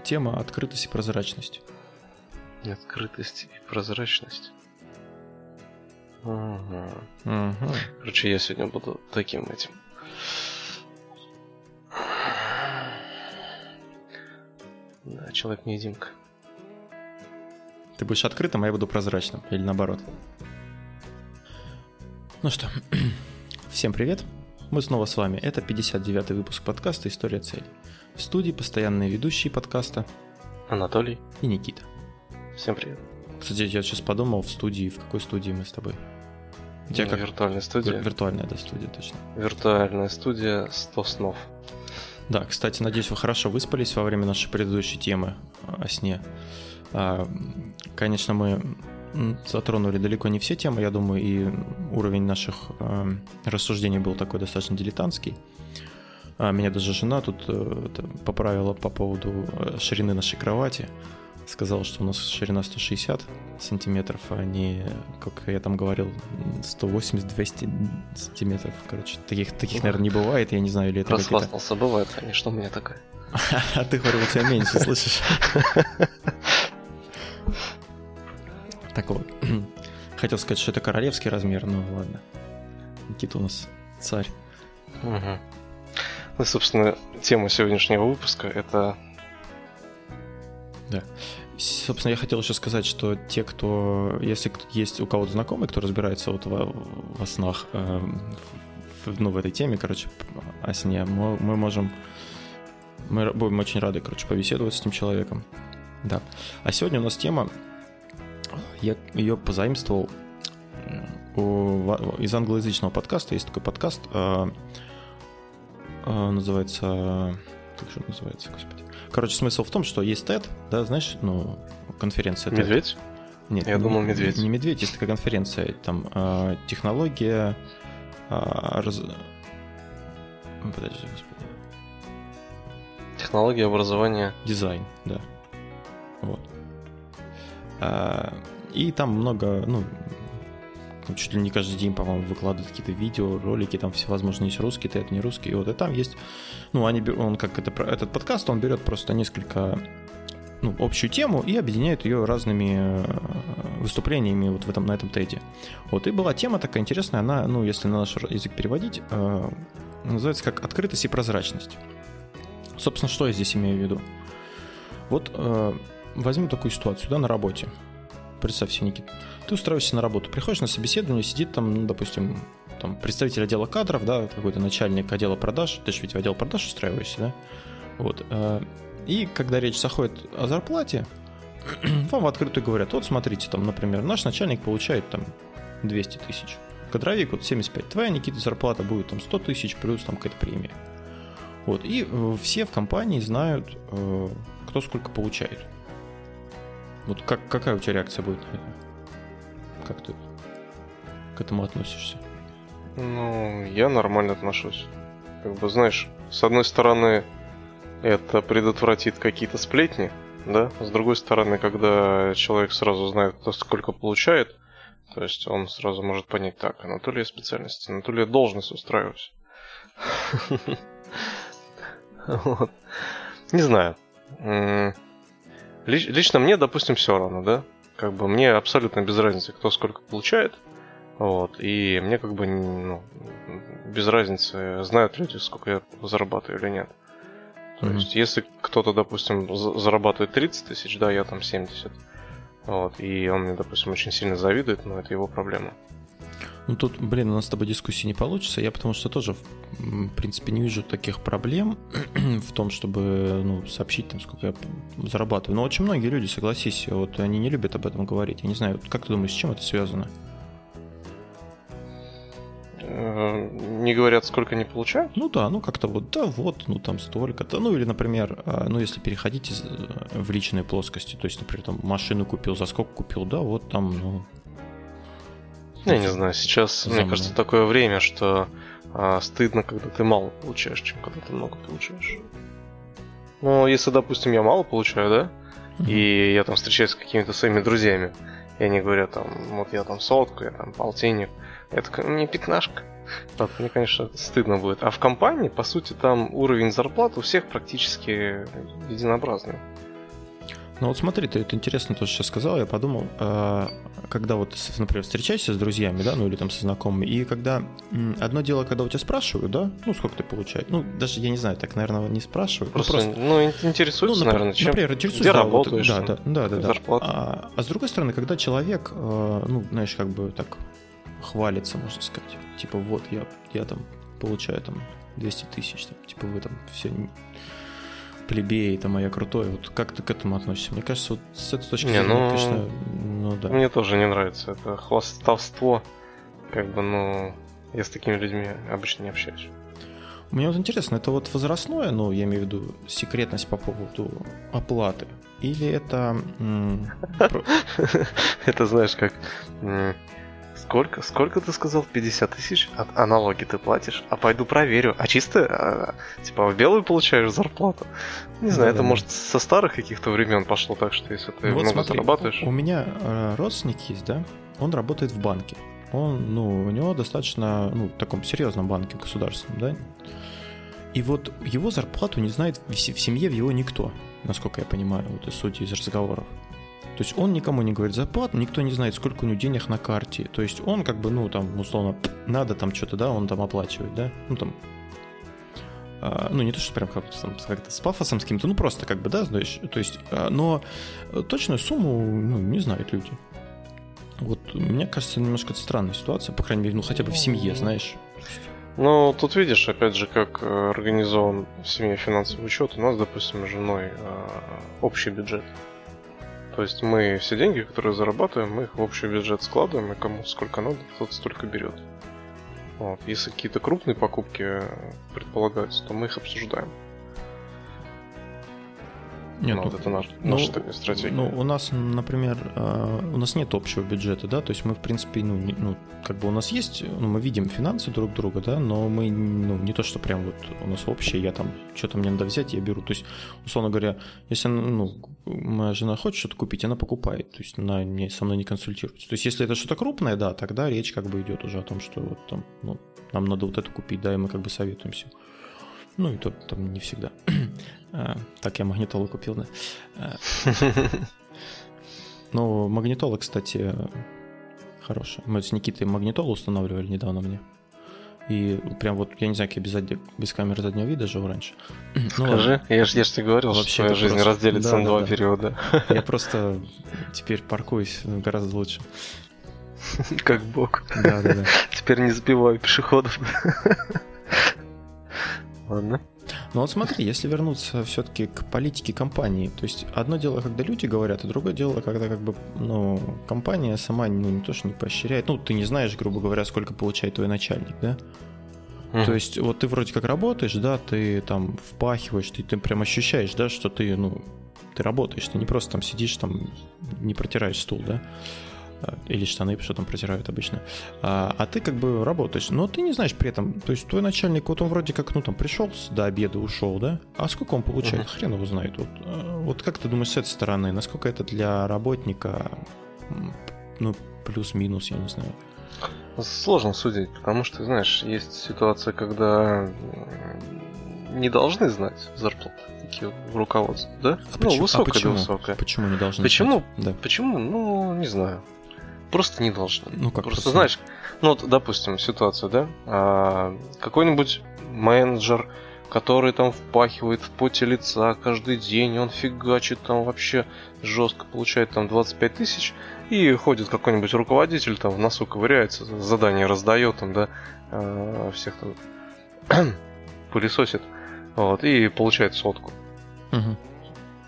тема открытость и прозрачность. Открытость и прозрачность. Угу. Угу. Короче, я сегодня буду таким этим. Да, человек-невидимка. Ты будешь открытым, а я буду прозрачным. Или наоборот. Ну что, всем привет. Мы снова с вами. Это 59-й выпуск подкаста «История целей». В студии постоянные ведущие подкаста Анатолий. и Никита. Всем привет. Кстати, я сейчас подумал, в студии, в какой студии мы с тобой? У тебя Ну, как? Виртуальная студия. Вир- Виртуальная, да, студия, точно. Виртуальная студия 100 снов. Да, кстати, надеюсь, вы хорошо выспались во время нашей предыдущей темы о сне. А, Конечно, мы затронули далеко не все темы, я думаю, и уровень наших э, рассуждений был такой достаточно дилетантский. А, Меня даже жена тут э, поправила по поводу э, ширины нашей кровати. Сказала, что у нас ширина 160 сантиметров, а не, как я там говорил, 180-200 сантиметров. Короче, таких, таких, наверное, не бывает. Я не знаю, или это Расхвастался, бывает, конечно, у меня такая. а ты говорил, у тебя меньше, слышишь? Так вот. Хотел сказать, что это королевский размер, но ладно. Никита у нас царь. Угу. Ну, собственно, тема сегодняшнего выпуска это Собственно, я хотел еще сказать, что те, кто, если есть у кого-то знакомый, кто разбирается вот во, во снах, э, в- ну, в этой теме, короче, о сне, мы, мы можем, мы будем очень рады, короче, побеседовать с этим человеком. Да. А сегодня у нас тема, я ее позаимствовал из англоязычного подкаста. Есть такой подкаст, э, э, называется... Как же он называется, господи? Короче, смысл в том, что есть TED, да, знаешь, ну, конференция TED. медведь. Нет, Я не- думал, медведь. Не медведь, есть такая конференция, там э, технология... э, раз- Подожди, господи. Технология образования. Дизайн, да. Вот. А, И там много, ну, чуть ли не каждый день, по-моему, выкладывают какие-то видео, ролики, там всевозможные есть русские, то это не русские. Вот и там есть, ну, они, он как это, этот подкаст, он берет просто несколько, ну, общую тему и объединяет ее разными э, выступлениями вот в этом, на этом теде. Вот, и была тема такая интересная, она, ну, если на наш язык переводить, э, называется как «Открытость и прозрачность». Собственно, что я здесь имею в виду? Вот э, возьмем такую ситуацию, да, на работе. Представь себе, Никит. Ты устраиваешься на работу, приходишь на собеседование, сидит там, ну, допустим, там представитель отдела кадров, да, какой-то начальник отдела продаж, ты же ведь в отдел продаж устраиваешься, да? Вот. э, и когда речь заходит о зарплате, вам в открытую говорят, вот смотрите, там, например, наш начальник получает там 200 тысяч, кадровик вот 75, твоя, Никита, зарплата будет там 100 тысяч плюс там какая-то премия. Вот, и э, все в компании знают, э, кто сколько получает. Вот как, какая у тебя реакция будет на это? Как ты к этому относишься? Ну, я нормально отношусь. Как бы, знаешь, с одной стороны, это предотвратит какие-то сплетни, да? С другой стороны, когда человек сразу знает, кто сколько получает, то есть он сразу может понять, так, Анатолий специальность, Анатолий должность устраиваюсь. Не знаю. Лич- Лично мне, допустим, все равно, да? Как бы мне абсолютно без разницы, кто сколько получает. Вот. И мне как бы ну, без разницы, знают люди, сколько я зарабатываю или нет. То Мгм. есть, если кто-то, допустим, за- зарабатывает 30 тысяч, да, я там 70. Вот, и он мне, допустим, очень сильно завидует, но это его проблема. Ну тут, блин, у нас с тобой дискуссии не получится. Я потому что тоже, в принципе, не вижу таких проблем в том, чтобы ну, сообщить, там, сколько я зарабатываю. Но очень многие люди, согласись, вот они не любят об этом говорить. Я не знаю, как ты думаешь, с чем это связано? Э, Не говорят, сколько они получают? Ну да, ну как-то вот, да вот, ну там столько-то. Ну или, например, а, ну если переходить из, э, в личные плоскости, то есть, например, там машину купил, за сколько купил, да, вот там, ну, Я не знаю, сейчас, мне кажется, такое время, что а, стыдно, когда ты мало получаешь, чем когда ты много получаешь. Ну, если, допустим, я мало получаю, да, и я там встречаюсь с какими-то своими друзьями, и они говорят там, вот я там сотку, я там полтинник, Это мне пятнашка. Вот, мне, конечно, стыдно будет. А в компании, по сути, там уровень зарплат у всех практически единообразный. Ну вот смотри, ты это интересно тоже сейчас сказал, я подумал, а, когда вот, например, встречаешься с друзьями, да, ну или там со знакомыми, и когда одно дело, когда у тебя спрашивают, да, ну сколько ты получаешь, ну даже я не знаю, так, наверное, не спрашивают. Просто, ну, просто... ну интересуются, ну, наверное, чем, например, интересуются, где да, работаешь, вот, да, да, да, да, зарплата. А, а с другой стороны, когда человек, э, ну, знаешь, как бы так хвалится, можно сказать, типа вот я, я там получаю там 200 тысяч, там, типа вы там все плебеи, там, а я крутой. Вот как ты к этому относишься? Мне кажется, вот с этой точки зрения, ну, конечно, ну да. Мне тоже не нравится это хвастовство. Как бы, ну, я с такими людьми обычно не общаюсь. Мне вот интересно, это вот возрастное, ну, я имею в виду секретность по поводу оплаты? Или это... Это, знаешь, как Сколько? Сколько ты сказал? 50 тысяч? А, а налоги ты платишь? А пойду проверю. А чисто, а, типа, в белую получаешь зарплату? Не знаю, да, это да. может со старых каких-то времен пошло так, что если ты ну, много смотри, зарабатываешь... У меня э, родственник есть, да? Он работает в банке. Он, ну, у него достаточно, ну, в таком серьезном банке государственном, да? И вот его зарплату не знает в семье в его никто, насколько я понимаю, вот из сути из разговоров. То есть он никому не говорит зарплату, никто не знает, сколько у него денег на карте. То есть он как бы, ну, там, условно, надо там что-то, да, он там оплачивает, да, ну, там, а, ну, не то, что прям как-то, как с пафосом с каким-то, ну, просто как бы, да, знаешь, то есть, а, но точную сумму, ну, не знают люди. Вот, мне кажется, немножко странная ситуация, по крайней мере, ну, хотя бы в семье, знаешь. Ну, тут видишь, опять же, как э, организован в семье финансовый учет. У нас, допустим, с женой э, общий бюджет. То есть мы все деньги, которые зарабатываем, мы их в общий бюджет складываем, и кому сколько надо, тот столько берет. Вот. Если какие-то крупные покупки предполагаются, то мы их обсуждаем. Нет, ну, вот это наш, ну, наша такая стратегия. Ну, у нас, например, э, у нас нет общего бюджета, да, то есть мы, в принципе, ну, не, ну как бы у нас есть, ну, мы видим финансы друг друга, да, но мы, ну, не то, что прям вот у нас общее, я там, что-то мне надо взять, я беру. То есть, условно говоря, если, ну, моя жена хочет что-то купить, она покупает, то есть она не, со мной не консультируется. То есть, если это что-то крупное, да, тогда речь как бы идет уже о том, что вот там, ну, нам надо вот это купить, да, и мы как бы советуемся. Ну, и то там не всегда. А, так, я магнитолу купил, да. Ну, магнитола, кстати, хорошая. Мы с Никитой магнитолу устанавливали недавно мне. И прям вот, я не знаю, как я без, задня... без камеры заднего вида жил раньше. Ну, Скажи, ну, я же я ж тебе говорил, Вообще что твоя жизнь просто... разделится да, на да, два да. периода. Я просто теперь паркуюсь гораздо лучше. Как бог. Да, да, да. Теперь не сбиваю пешеходов. Ладно. Ну вот смотри, если вернуться все-таки к политике компании, то есть одно дело, когда люди говорят, а другое дело, когда как бы, ну, компания сама ну, не то, что не поощряет, ну, ты не знаешь, грубо говоря, сколько получает твой начальник, да? Mm. То есть вот ты вроде как работаешь, да, ты там впахиваешь, ты, ты прям ощущаешь, да, что ты, ну, ты работаешь, ты не просто там сидишь, там не протираешь стул, да? Э, или штаны, что там протирают обычно, а, а ты как бы работаешь, но ты не знаешь при этом, то есть твой начальник, вот он вроде как, ну там пришел до обеда, ушел, да, а сколько он получает, uh-huh. хрен его знает, вот, э, вот как ты думаешь с этой стороны, насколько это для работника, ну, плюс-минус, я не знаю. Сложно судить, потому что, знаешь, есть ситуация, когда не должны знать зарплату такие в руководстве, да? А ну, почему? высокая, а почему? высокая. Почему не должны Почему? Знать? Да. Почему? Ну, не знаю просто не должны. Ну как просто, просто знаешь, ну вот, допустим, ситуация, да, а, какой-нибудь менеджер, который там впахивает в поте лица каждый день, он фигачит там вообще жестко, получает там 25 тысяч, и ходит какой-нибудь руководитель там в носу ковыряется, задание раздает там, да, а, всех там пылесосит, вот, и получает сотку. Угу.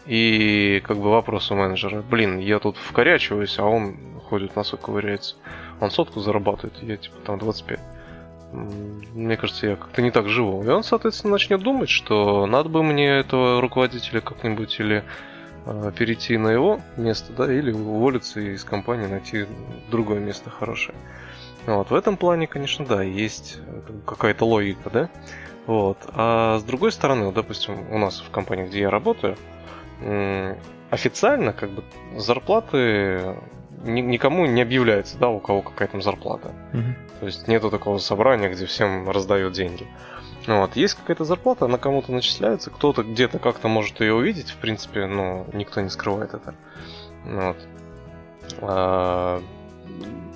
И как бы вопрос у менеджера, блин, я тут вкорячиваюсь, а он ходит, носок ковыряется. Он сотку зарабатывает, я типа там 25. Мне кажется, я как-то не так живу. И он, соответственно, начнет думать, что надо бы мне этого руководителя как-нибудь или э, перейти на его место, да, или уволиться из компании, найти другое место хорошее. Вот, в этом плане, конечно, да, есть э, какая-то логика, да. Вот. А с другой стороны, вот, допустим, у нас в компании, где я работаю, официально как бы зарплаты ни, никому не объявляется, да, у кого какая там зарплата. Угу. То есть нету такого собрания, где всем раздают деньги. Вот. Есть какая-то зарплата, она кому-то начисляется, кто-то где-то как-то может ее увидеть, в принципе, но никто не скрывает это. Вот. А,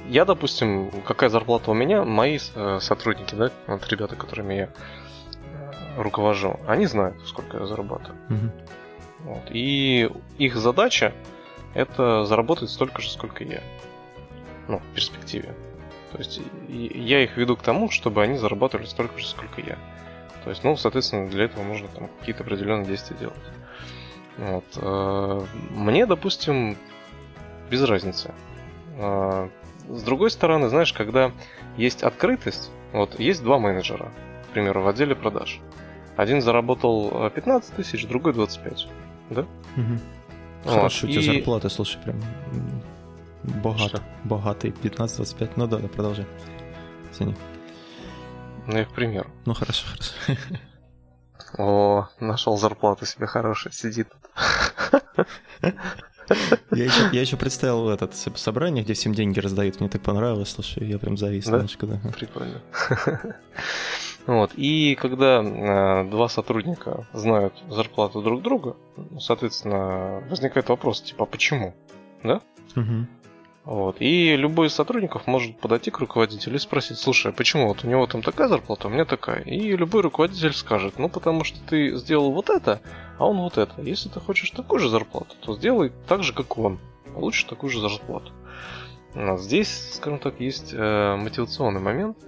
я, допустим, какая зарплата у меня, мои э, сотрудники, да, вот ребята, которыми я э, руковожу, они знают, сколько я зарабатываю. Угу. Вот. И их задача это заработать столько же, сколько я. Ну, в перспективе. То есть я их веду к тому, чтобы они зарабатывали столько же, сколько я. То есть, ну, соответственно, для этого нужно там какие-то определенные действия делать. Вот. Э, мне, допустим, без разницы. Э, с другой стороны, знаешь, когда есть открытость, вот есть два менеджера, к примеру, в отделе продаж. Один заработал 15 тысяч, другой 25. Да? Угу. Хорошо, вот, у тебя и... зарплата, слушай, прям богат, Что? богатый, 15-25. Ну да, да, продолжай. Извини. Ну, я к примеру. Ну, хорошо, хорошо. О, нашел зарплату себе хорошая, сидит. Я еще, я еще представил этот собрание, где всем деньги раздают. Мне так понравилось, слушай, я прям завис да? немножко, да. Прикольно. Вот. И когда э, два сотрудника знают зарплату друг друга, соответственно, возникает вопрос, типа, а почему? Да? Угу. Вот. И любой из сотрудников может подойти к руководителю и спросить, слушай, а почему вот у него там такая зарплата, а у меня такая? И любой руководитель скажет, ну потому что ты сделал вот это, а он вот это. Если ты хочешь такую же зарплату, то сделай так же, как он. Получишь такую же зарплату. Здесь, скажем так, есть э, мотивационный момент.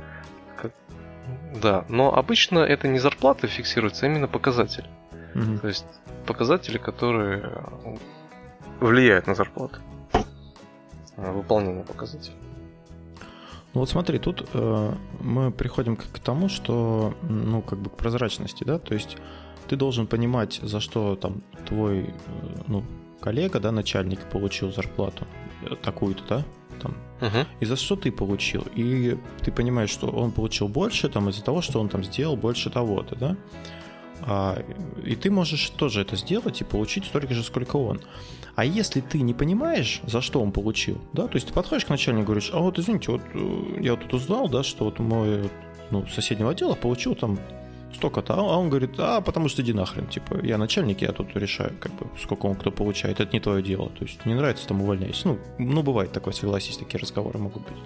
Да, но обычно это не зарплата фиксируется, а именно показатель. Угу. То есть показатели, которые влияют на зарплату. Э, выполнения показателей. Ну вот смотри, тут э, мы приходим к, к тому, что, ну, как бы к прозрачности, да, то есть ты должен понимать, за что там твой, э, ну, коллега, да, начальник получил зарплату э, такую-то, да, там, uh-huh. и за что ты получил, и ты понимаешь, что он получил больше, там, из-за того, что он там сделал больше того-то, да, а, и ты можешь тоже это сделать и получить столько же, сколько он. А если ты не понимаешь, за что он получил, да, то есть ты подходишь к начальнику и говоришь, а вот извините, вот э, я вот тут узнал, да, что вот мой ну, соседнего отдела получил там столько-то, а он говорит, а потому что иди нахрен, типа, я начальник, я тут решаю, как бы, сколько он кто получает, это не твое дело, то есть не нравится, там увольняйся. Ну, ну бывает такое, согласись, такие разговоры могут быть.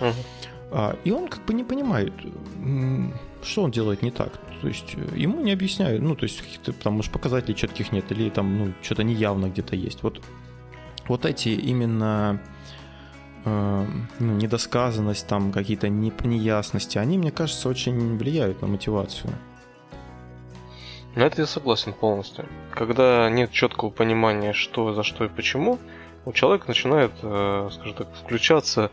Uh-huh. А, и он как бы не понимает, что он делает не так. То есть э, ему не объясняют, ну, то есть каких-то там, может, показателей четких нет, или там, ну, что-то неявно где-то есть. Вот, вот эти именно э, недосказанность, там какие-то неясности, они, мне кажется, очень влияют на мотивацию. Ну, это я согласен полностью. Когда нет четкого понимания, что, за что и почему, у человека начинает, э, скажем так, включаться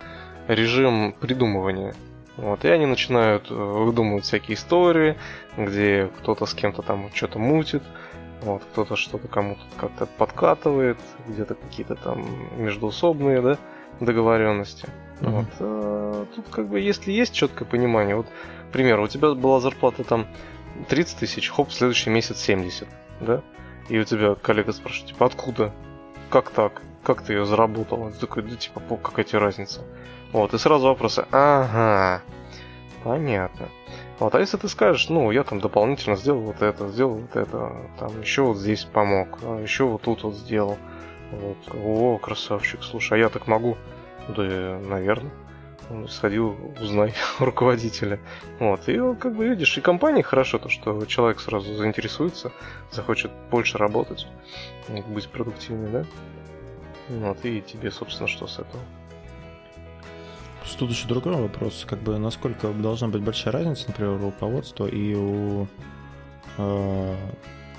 режим придумывания. Вот, и они начинают э, выдумывать всякие истории, где кто-то с кем-то там что-то мутит, вот, кто-то что-то кому-то как-то подкатывает, где-то какие-то там междуусобные, да, договоренности. Mm-hmm. Вот, а, тут как бы, если есть четкое понимание, вот, к примеру, у тебя была зарплата там 30 тысяч, хоп, следующий месяц 70, да, и у тебя коллега спрашивает, типа, откуда? Как так? Как ты ее заработал? Ты такой, да типа, какая тебе разница? Вот, и сразу вопросы. Ага, понятно. Вот, а если ты скажешь, ну, я там дополнительно сделал вот это, сделал вот это, там еще вот здесь помог, а еще вот тут вот сделал. Вот. О, красавчик, слушай, а я так могу? Да, наверное. Сходил, узнай руководителя. Вот. И как бы видишь, и компании хорошо, то, что человек сразу заинтересуется, захочет больше работать, быть продуктивнее, да? Вот, и тебе, собственно, что с этого? Тут еще другой вопрос, как бы насколько должна быть большая разница, например, у руководства и у э,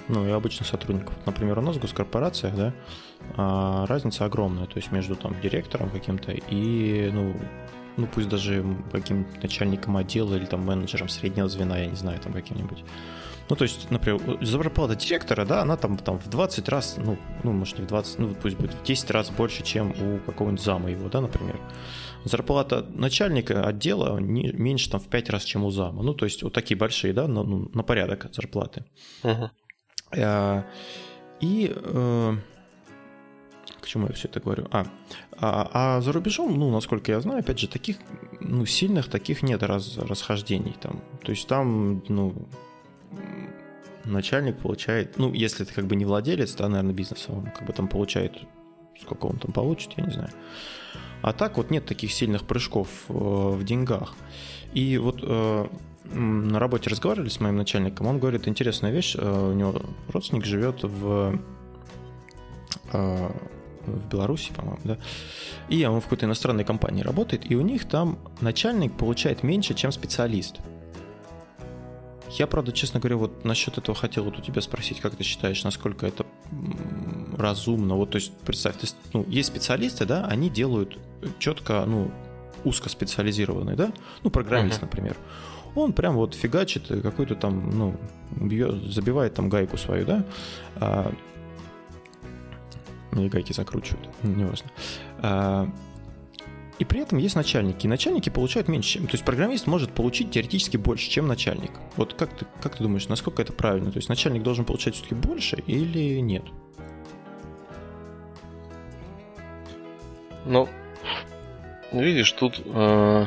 ну, и обычных сотрудников. Например, у нас в госкорпорациях, да, э, разница огромная, то есть между там директором каким-то и, ну, ну пусть даже каким начальником отдела или там менеджером среднего звена, я не знаю, там каким-нибудь. Ну, то есть, например, зарплата директора, да, она там, там в 20 раз, ну, ну, может, не в 20, ну, пусть будет в 10 раз больше, чем у какого-нибудь зама его, да, например. Зарплата начальника отдела не, меньше там в 5 раз, чем у зама. Ну, то есть, вот такие большие, да, на, ну, на порядок зарплаты. Uh-huh. И э, к чему чему я все это говорю? А, а, а за рубежом, ну, насколько я знаю, опять же, таких, ну, сильных таких нет раз, расхождений там. То есть там, ну, начальник получает, ну, если ты как бы не владелец, да, наверное, бизнеса, он как бы там получает, сколько он там получит, я не знаю. А так вот нет таких сильных прыжков э, в деньгах. И вот э, на работе разговаривали с моим начальником, он говорит, интересная вещь, э, у него родственник живет в э, в Беларуси, по-моему, да. И он в какой-то иностранной компании работает, и у них там начальник получает меньше, чем специалист. Я, правда, честно говоря, вот насчет этого хотел вот у тебя спросить, как ты считаешь, насколько это разумно? Вот, то есть, представь, то есть, ну, есть специалисты, да, они делают четко, ну, узкоспециализированные, да, ну, программист, uh-huh. например. Он прям вот фигачит какой-то там, ну, бьет, забивает там гайку свою, да, а, или гайки закручивают, не важно. А, и при этом есть начальники. И начальники получают меньше. То есть программист может получить теоретически больше, чем начальник. Вот как ты, как ты думаешь, насколько это правильно? То есть начальник должен получать все-таки больше или нет? Ну, видишь, тут, э,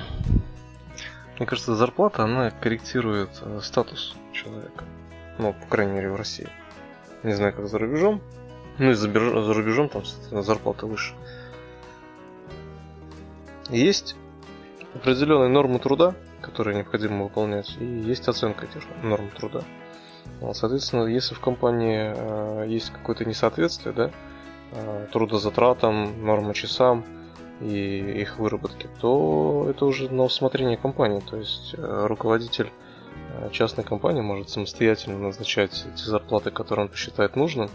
мне кажется, зарплата, она корректирует э, статус человека. Ну, по крайней мере, в России. Не знаю, как за рубежом. Ну и за, за рубежом там, соответственно, зарплата выше. Есть определенные нормы труда, которые необходимо выполнять, и есть оценка этих норм труда. Соответственно, если в компании э, есть какое-то несоответствие, да, э, трудозатратам, нормам часам и их выработке, то это уже на усмотрение компании. То есть э, руководитель э, частной компании может самостоятельно назначать эти зарплаты, которые он посчитает нужным.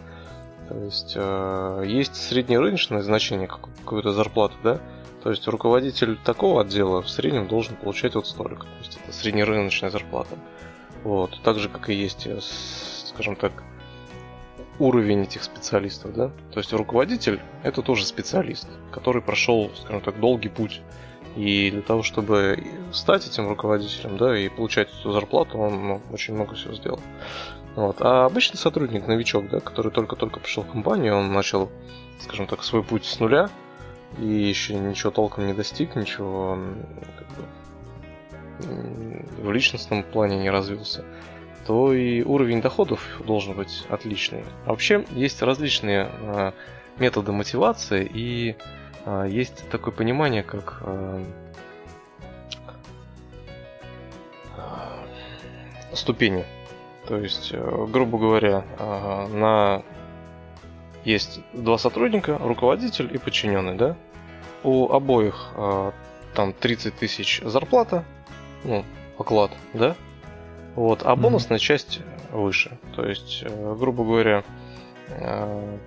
То есть э, есть среднерыночное значение какой-то зарплаты, да, то есть руководитель такого отдела в среднем должен получать вот столько. То есть это среднерыночная зарплата. Вот. Так же, как и есть, э, скажем так, уровень этих специалистов, да? То есть руководитель это тоже специалист, который прошел, скажем так, долгий путь. И для того, чтобы стать этим руководителем, да, и получать эту зарплату, он ну, очень много всего сделал. Вот. А обычный сотрудник, новичок, да, который только-только пришел в компанию, он начал, скажем так, свой путь с нуля, и еще ничего толком не достиг, ничего как бы, в личностном плане не развился, то и уровень доходов должен быть отличный. А вообще есть различные а, методы мотивации и а, есть такое понимание, как а, ступени. То есть, э, грубо говоря, на есть два сотрудника, руководитель и подчиненный, да? У обоих э, там 30 тысяч зарплата, ну, оклад, да? Вот, а бонусная mm-hmm. часть выше. То есть, э, грубо говоря, э,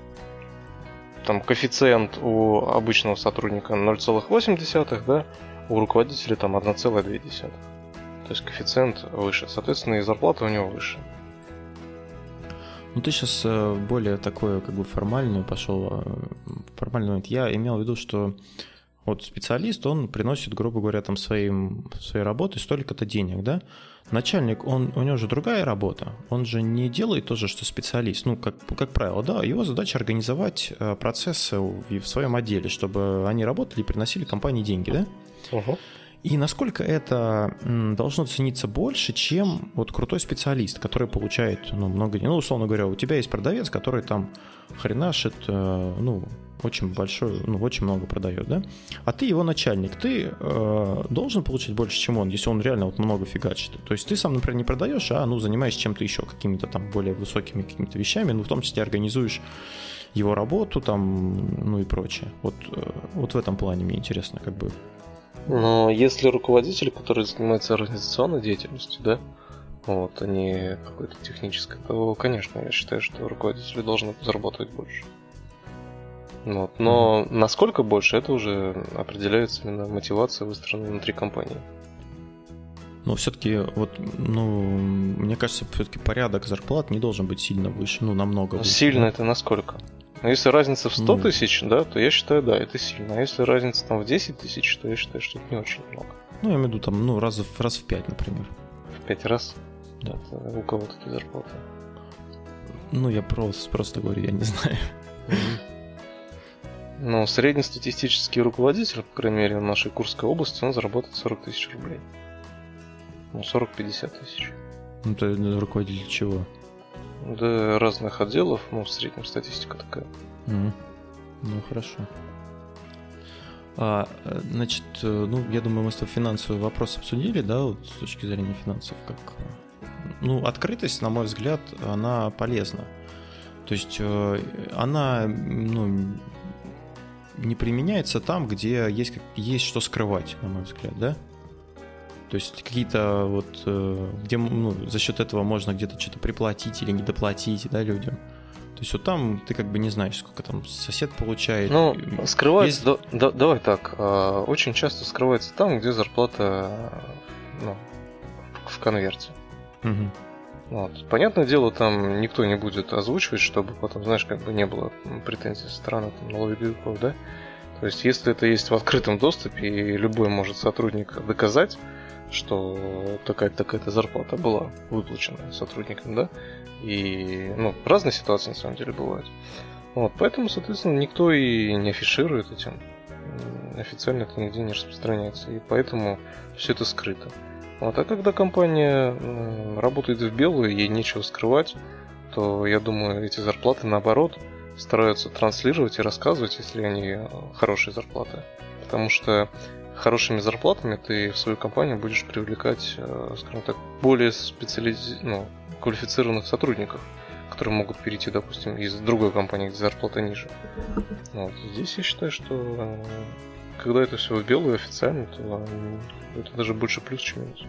там коэффициент у обычного сотрудника 0,8, да, у руководителя там 1,2. То есть коэффициент выше. Соответственно, и зарплата у него выше. Ну, ты сейчас э, более такое, как бы, формальную пошел, э, формальный момент. Я имел в виду, что вот специалист, он приносит, грубо говоря, там своим, своей работой столько-то денег, да? Начальник, он, у него же другая работа, он же не делает то же, что специалист. Ну, как, как правило, да, его задача организовать э, процессы в своем отделе, чтобы они работали и приносили компании деньги, да? Uh-huh. И насколько это должно цениться больше, чем вот крутой специалист, который получает ну, много денег. Ну, условно говоря, у тебя есть продавец, который там хренашит, э, ну, очень большой, ну, очень много продает, да? А ты его начальник, ты э, должен получать больше, чем он, если он реально вот много фигачит. То есть ты сам, например, не продаешь, а, ну, занимаешься чем-то еще, какими-то там более высокими какими-то вещами, ну, в том числе организуешь его работу там, ну и прочее. Вот, э, вот в этом плане мне интересно, как бы, но если руководитель, который занимается организационной деятельностью, да, вот, а не какой-то технической, то, конечно, я считаю, что руководители должны зарабатывать больше. Вот. Но насколько больше, это уже определяется именно мотивация выстроена внутри компании. Но все-таки, вот, ну, мне кажется, все-таки порядок зарплат не должен быть сильно выше, ну, намного выше. Сильно да? это насколько? Но если разница в 100 ну, тысяч, да, то я считаю, да, это сильно. А если разница там в 10 тысяч, то я считаю, что это не очень много. Ну, я имею в виду там, ну, раз, раз в 5, например. В 5 раз? Да. Это у кого такие зарплаты? Ну, я просто, просто говорю, я не знаю. Но среднестатистический руководитель, по крайней мере, в нашей Курской области, он заработает 40 тысяч рублей. Ну, 40-50 тысяч. Ну, то руководитель чего? Да, разных отделов, ну, в среднем статистика такая. Mm. Ну, хорошо. А, значит, ну, я думаю, мы с тобой финансовый вопрос обсудили, да, вот с точки зрения финансов, как... Ну, открытость, на мой взгляд, она полезна. То есть э, она, ну, не применяется там, где есть, есть что скрывать, на мой взгляд, да? То есть какие-то вот, э, где ну, за счет этого можно где-то что-то приплатить или недоплатить, да, людям. То есть вот там ты как бы не знаешь, сколько там сосед получает. Ну, скрывается, есть... да, да, давай так, а, очень часто скрывается там, где зарплата ну, в конверте. Угу. Вот. Понятное дело, там никто не будет озвучивать, чтобы потом, знаешь, как бы не было претензий со стороны там, налоговиков, да? То есть, если это есть в открытом доступе, и любой может сотрудник доказать, что такая-то зарплата была выплачена сотрудникам, да, и, ну, разные ситуации на самом деле бывают. Вот, поэтому, соответственно, никто и не афиширует этим. Официально это нигде не распространяется, и поэтому все это скрыто. Вот, а когда компания работает в белую, ей нечего скрывать, то я думаю, эти зарплаты наоборот стараются транслировать и рассказывать, если они э, хорошие зарплаты. Потому что хорошими зарплатами ты в свою компанию будешь привлекать, э, скажем так, более специализ... ну, квалифицированных сотрудников, которые могут перейти, допустим, из другой компании, где зарплата ниже. Вот. Здесь я считаю, что э, когда это все в белую официально, то это даже больше плюс, чем минус.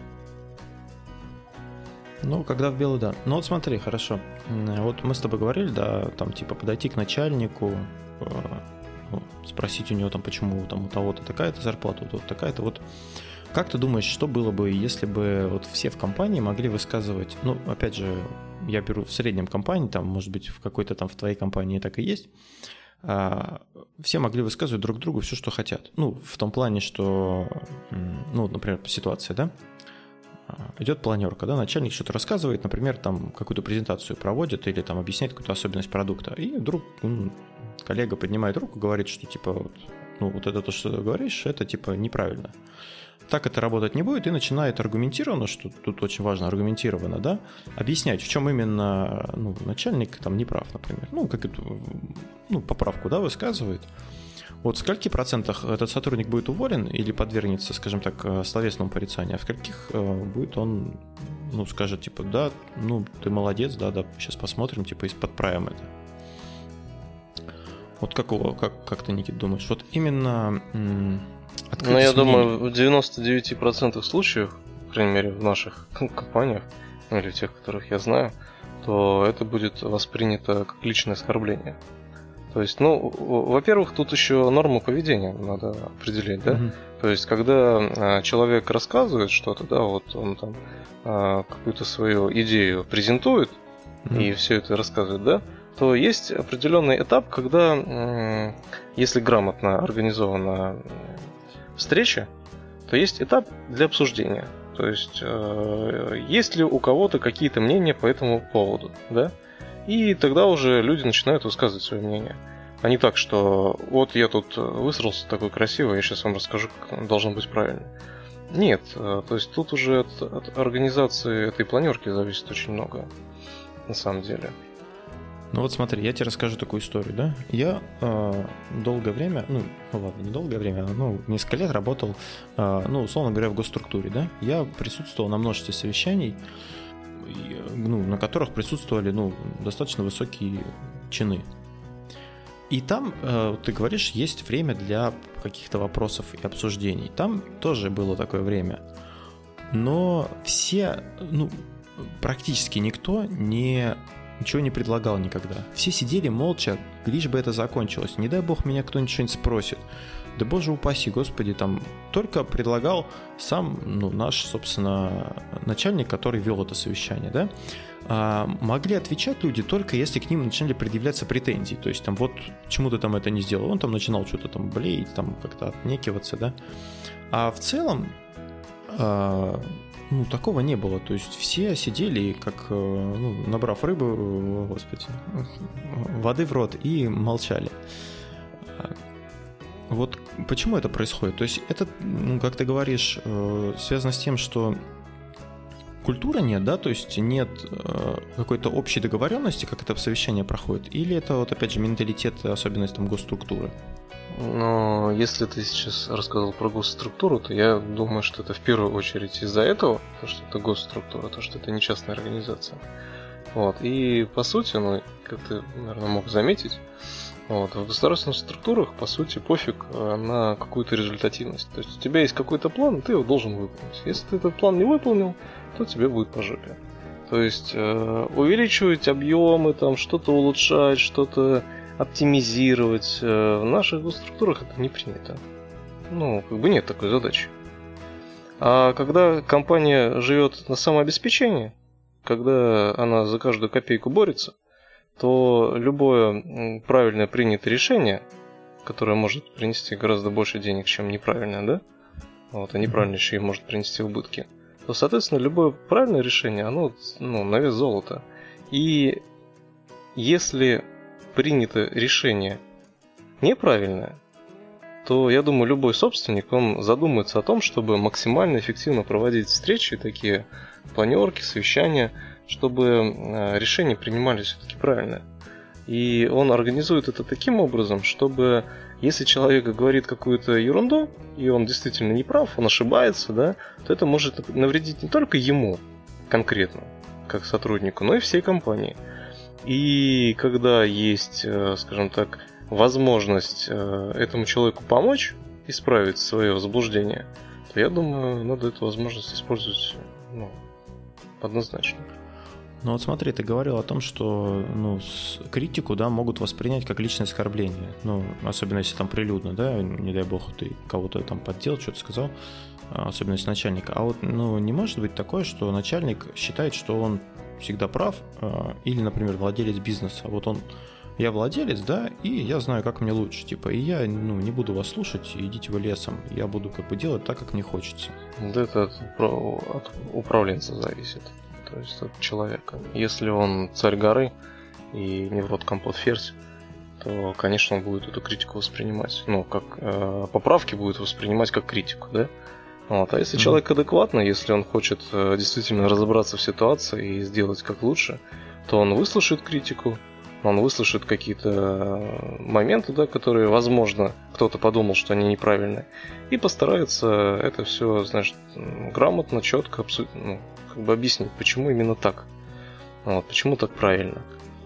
Ну, когда в белую, да. Ну вот смотри, хорошо. Вот мы с тобой говорили, да, там типа подойти к начальнику, э, спросить у него там, почему там у того-то такая-то зарплата, у того-то такая-то. Вот как ты думаешь, что было бы, если бы вот все в компании могли высказывать, ну, опять же, я беру в среднем компании, там, может быть, в какой-то там в твоей компании так и есть, а, все могли высказывать друг другу все, что хотят. Ну, в том плане, что, ну, например, ситуация, да, а, идет планерка, да, начальник что-то рассказывает, например, там какую-то презентацию проводит или там объясняет какую-то особенность продукта, и вдруг ну, коллега поднимает руку, говорит, что типа вот, ну, вот это то, что ты говоришь, это типа неправильно так это работать не будет, и начинает аргументированно, что тут очень важно, аргументированно, да, объяснять, в чем именно ну, начальник там не прав, например. Ну, как это, ну, поправку, да, высказывает. Вот в скольки процентах этот сотрудник будет уволен или подвергнется, скажем так, э, словесному порицанию, а в скольких э, будет он, ну, скажет, типа, да, ну, ты молодец, да, да, сейчас посмотрим, типа, и подправим это. Вот как, как, как ты, Никит, думаешь? Вот именно ну, я думаю, в 99% случаев, по крайней мере, в наших компаниях, ну, или в тех, которых я знаю, то это будет воспринято как личное оскорбление. То есть, ну, во-первых, тут еще норму поведения надо определить, да? Mm-hmm. То есть, когда а, человек рассказывает что-то, да, вот он там а, какую-то свою идею презентует mm-hmm. и все это рассказывает, да, то есть определенный этап, когда, если грамотно организована встречи, то есть этап для обсуждения. То есть, э, есть ли у кого-то какие-то мнения по этому поводу, да? И тогда уже люди начинают высказывать свое мнение. А не так, что вот я тут высрался такой красивый, я сейчас вам расскажу, как должно быть правильно. Нет, э, то есть тут уже от, от организации этой планерки зависит очень много, на самом деле. Ну вот смотри, я тебе расскажу такую историю, да? Я э, долгое время, ну, ну ладно, не долгое время, ну, несколько лет работал, э, ну, условно говоря, в госструктуре, да? Я присутствовал на множестве совещаний, ну, на которых присутствовали, ну, достаточно высокие чины. И там, э, ты говоришь, есть время для каких-то вопросов и обсуждений. Там тоже было такое время. Но все, ну, практически никто не ничего не предлагал никогда. Все сидели молча, лишь бы это закончилось. Не дай бог меня кто-нибудь что-нибудь спросит. Да боже упаси, господи, там только предлагал сам, ну, наш, собственно, начальник, который вел это совещание, да, а, могли отвечать люди только если к ним начинали предъявляться претензии. То есть там вот почему ты там это не сделал, он там начинал что-то там блеять, там как-то отнекиваться, да. А в целом а, ну, такого не было. То есть все сидели, как, э, ну, набрав рыбы, э, господи, воды в рот и молчали. вот почему это происходит? То есть это, ну, как ты говоришь, э, связано с тем, что культуры нет, да, то есть нет какой-то общей договоренности, как это в совещании проходит, или это вот опять же менталитет, особенность там госструктуры? Но если ты сейчас рассказал про госструктуру, то я думаю, что это в первую очередь из-за этого, то, что это госструктура, то, что это не частная организация. Вот. И по сути, ну, как ты, наверное, мог заметить, вот, в государственных структурах, по сути, пофиг э, на какую-то результативность. То есть у тебя есть какой-то план, ты его должен выполнить. Если ты этот план не выполнил, то тебе будет по жопе. То есть э, увеличивать объемы, там что-то улучшать, что-то оптимизировать. Э, в наших госструктурах это не принято. Ну, как бы нет такой задачи. А когда компания живет на самообеспечении, когда она за каждую копейку борется, то любое правильное принятое решение, которое может принести гораздо больше денег, чем неправильное, да? Вот, а неправильное еще и может принести убытки – то, соответственно, любое правильное решение, оно ну, на вес золота. И если принято решение неправильное, то я думаю, любой собственник, он задумается о том, чтобы максимально эффективно проводить встречи, такие планерки, совещания, чтобы э, решения принимались все-таки правильно. И он организует это таким образом, чтобы если человек говорит какую-то ерунду, и он действительно не прав, он ошибается, да, то это может навредить не только ему конкретно, как сотруднику, но и всей компании. И когда есть, э, скажем так, возможность э, этому человеку помочь исправить свое заблуждение, то я думаю, надо эту возможность использовать ну, однозначно. Ну вот смотри, ты говорил о том, что ну, критику да, могут воспринять как личное оскорбление. Ну, особенно если там прилюдно, да, не дай бог, ты кого-то там поддел, что-то сказал, а, особенно если начальника. А вот ну, не может быть такое, что начальник считает, что он всегда прав, а, или, например, владелец бизнеса. Вот он я владелец, да, и я знаю, как мне лучше, типа, и я, ну, не буду вас слушать, идите вы лесом, я буду как бы делать так, как мне хочется. Да это от, от управленца зависит то есть от человека. Если он царь горы и не в рот компот ферзь, то, конечно, он будет эту критику воспринимать. Ну, как э, поправки будет воспринимать как критику, да? Вот. А если mm-hmm. человек адекватный, если он хочет э, действительно разобраться в ситуации и сделать как лучше, то он выслушает критику, он выслушает какие-то э, моменты, да, которые, возможно, кто-то подумал, что они неправильные, и постарается это все, значит, грамотно, четко ну, как бы объяснить, почему именно так. Вот, почему так правильно.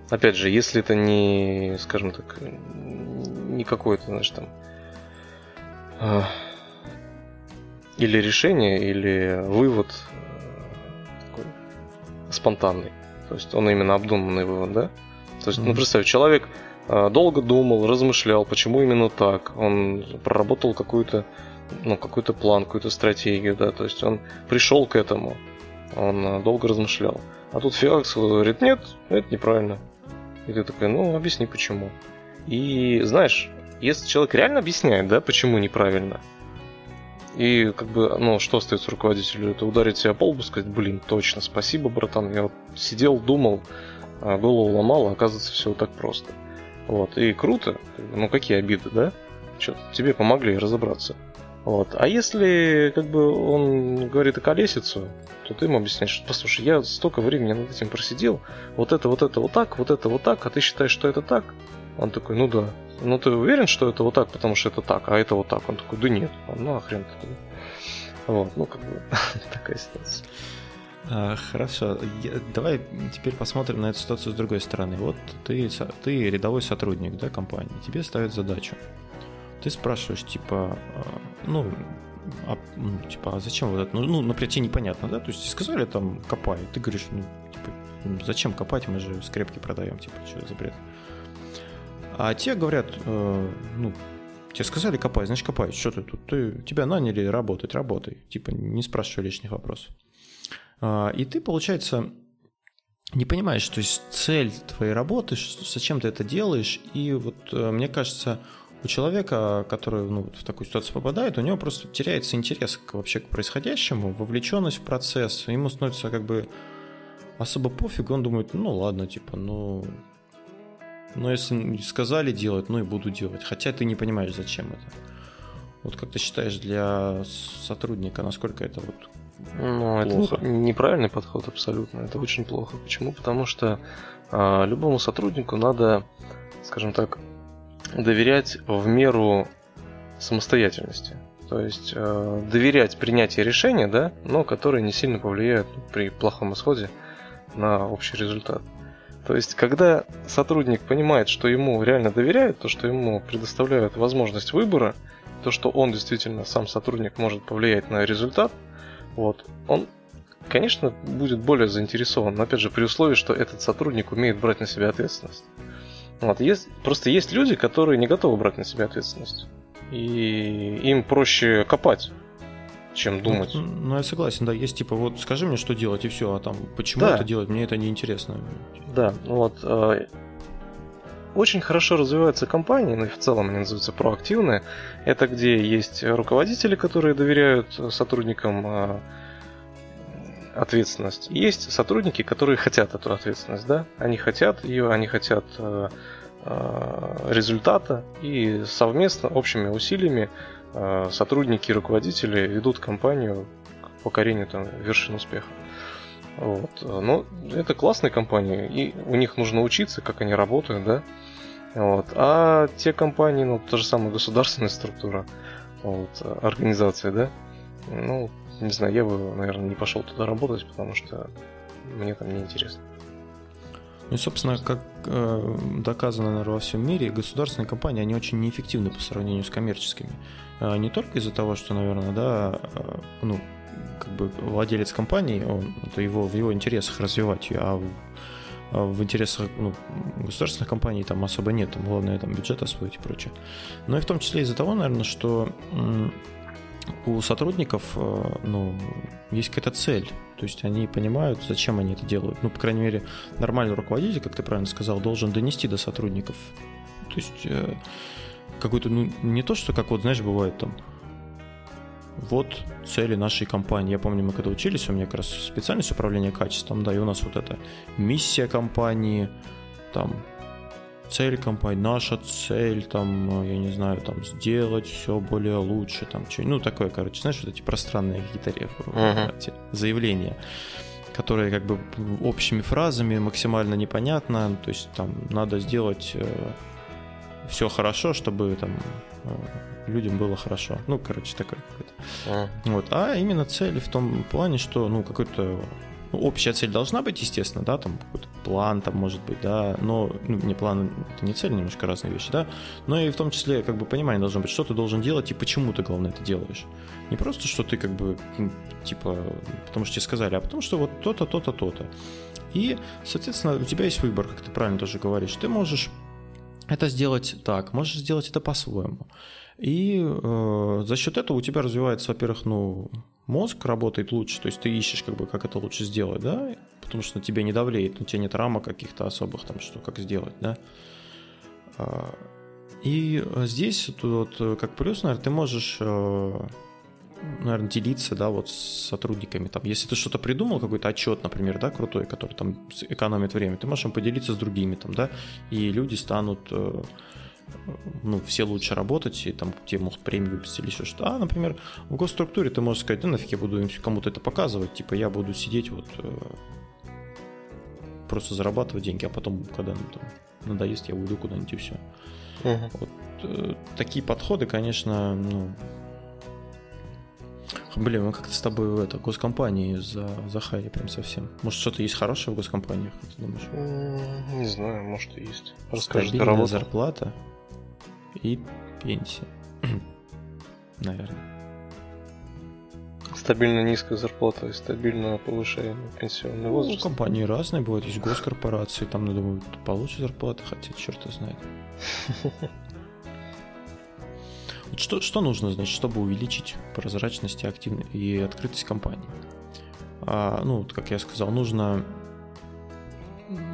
Опять же, если это не, скажем так, не какое-то, знаешь, там, э, или решение, или вывод э, такой спонтанный. То есть он именно обдуманный вывод, да? То есть, mm-hmm. ну, представь, человек э, долго думал, размышлял, почему именно так. Он проработал какую-то, ну, какой-то план, какую-то стратегию, да, то есть он пришел к этому, он э, долго размышлял. А тут Фиакс говорит, нет, это неправильно. И ты такой, ну, объясни почему. И знаешь, если человек реально объясняет, да, почему неправильно, и как бы, ну, что остается руководителю? Это ударить себя по лбу, сказать, блин, точно, спасибо, братан. Я вот сидел, думал, а голову ломал, а оказывается все так просто. Вот, и круто, ну какие обиды, да? Что, тебе помогли разобраться. Вот. А если как бы он говорит о колесицу, то ты ему объясняешь, что послушай, я столько времени над этим просидел, вот это, вот это вот так, вот это вот так, а ты считаешь, что это так? Он такой, ну да. Ну ты уверен, что это вот так, потому что это так, а это вот так? Он такой, да нет, ну а ты. Вот, ну как бы такая ситуация. А, хорошо, давай теперь посмотрим на эту ситуацию с другой стороны. Вот ты, ты рядовой сотрудник да, компании, тебе ставят задачу. Ты спрашиваешь, типа, а, ну, а, ну, типа, а зачем вот это? Ну, ну, например, тебе непонятно, да? То есть сказали там копай, ты говоришь, ну, типа, «Ну, зачем копать, мы же скрепки продаем, типа, что за бред? А те говорят, э, ну, тебе сказали копай, значит копай, что ты тут? Ты, тебя наняли работать, работай. Типа, не спрашивай лишних вопросов. А, и ты, получается, не понимаешь, то есть цель твоей работы, зачем ты это делаешь, и вот э, мне кажется, у человека, который ну, в такую ситуацию попадает, у него просто теряется интерес к, вообще к происходящему, вовлеченность в процесс, ему становится как бы особо пофиг, он думает, ну ладно, типа, ну, ну если сказали делать, ну и буду делать, хотя ты не понимаешь, зачем это. Вот как ты считаешь, для сотрудника, насколько это вот ну, плохо? это неправильный подход абсолютно. Это очень плохо. Почему? Потому что а, любому сотруднику надо, скажем так, доверять в меру самостоятельности. То есть э, доверять принятию решения, да, но которые не сильно повлияют при плохом исходе на общий результат. То есть, когда сотрудник понимает, что ему реально доверяют, то, что ему предоставляют возможность выбора, то, что он действительно, сам сотрудник, может повлиять на результат, вот, он, конечно, будет более заинтересован, но опять же, при условии, что этот сотрудник умеет брать на себя ответственность. Вот, есть, просто есть люди, которые не готовы брать на себя ответственность. И им проще копать чем думать. Ну, ну, я согласен, да, есть типа, вот скажи мне, что делать, и все, а там, почему да. это делать, мне это не интересно. Да, вот. Э, очень хорошо развиваются компании, ну и в целом они называются проактивные. Это где есть руководители, которые доверяют сотрудникам э, ответственность. И есть сотрудники, которые хотят эту ответственность, да, они хотят ее, они хотят э, э, результата, и совместно, общими усилиями сотрудники и руководители ведут компанию к покорению там, вершин успеха. Вот. Но это классные компании, и у них нужно учиться, как они работают, да. Вот. А те компании, ну, та же самая государственная структура, вот, организация, да, ну, не знаю, я бы, наверное, не пошел туда работать, потому что мне там не интересно. Ну собственно, как э, доказано наверное, во всем мире, государственные компании, они очень неэффективны по сравнению с коммерческими. Э, не только из-за того, что, наверное, да, э, ну, как бы владелец компании, он, это его, в его интересах развивать ее, а в, а в интересах ну, государственных компаний там особо нет, там главное там бюджет освоить и прочее. Но и в том числе из-за того, наверное, что у сотрудников ну, есть какая-то цель. То есть они понимают, зачем они это делают. Ну, по крайней мере, нормальный руководитель, как ты правильно сказал, должен донести до сотрудников. То есть э, какой-то, ну, не то, что как вот, знаешь, бывает там, вот цели нашей компании. Я помню, мы когда учились, у меня как раз специальность управления качеством, да, и у нас вот эта миссия компании, там цель компании, наша цель, там, я не знаю, там, сделать все более лучше, там, что, ну, такое, короче, знаешь, вот эти пространные какие-то uh-huh. заявления, которые как бы общими фразами максимально непонятно, то есть там надо сделать э, все хорошо, чтобы там э, людям было хорошо. Ну, короче, такое какое-то. Uh-huh. Вот. А именно цель в том плане, что, ну, какой-то ну, общая цель должна быть, естественно, да, там какой-то план там может быть, да, но ну, не план, это не цель, немножко разные вещи, да, но и в том числе как бы понимание должно быть, что ты должен делать и почему ты, главное, это делаешь. Не просто, что ты как бы, типа, потому что тебе сказали, а потому что вот то-то, то-то, то-то. И, соответственно, у тебя есть выбор, как ты правильно тоже говоришь. Ты можешь это сделать так, можешь сделать это по-своему. И э, за счет этого у тебя развивается, во-первых, ну, мозг работает лучше, то есть ты ищешь, как бы, как это лучше сделать, да, потому что тебе не давлеет, у тебя нет рамок каких-то особых, там, что, как сделать, да. А, и здесь, вот, как плюс, наверное, ты можешь, э, наверное, делиться, да, вот с сотрудниками, там, если ты что-то придумал, какой-то отчет, например, да, крутой, который там экономит время, ты можешь им поделиться с другими, там, да, и люди станут э, ну, все лучше работать, и там тебе могут премию выписать или еще что. А, например, в госструктуре ты можешь сказать, да нафиг я буду кому-то это показывать, типа я буду сидеть вот э, просто зарабатывать деньги, а потом, когда ну, там, надоест, я уйду куда-нибудь и все. Uh-huh. Вот, э, такие подходы, конечно, ну, Блин, мы как-то с тобой в это, госкомпании за, захайли прям совсем. Может, что-то есть хорошее в госкомпаниях, как ты думаешь? Не знаю, может и есть. Расскажи, Стабильная зарплата и пенсия. Наверное. Стабильно низкая зарплата и стабильно повышаемый пенсионный ну, возраст. Ну, компании разные бывают, есть госкорпорации, там, я думаю, получше зарплаты, хотя черт знает. Что, что нужно, значит, чтобы увеличить прозрачность и, активность, и открытость компании? А, ну, как я сказал, нужно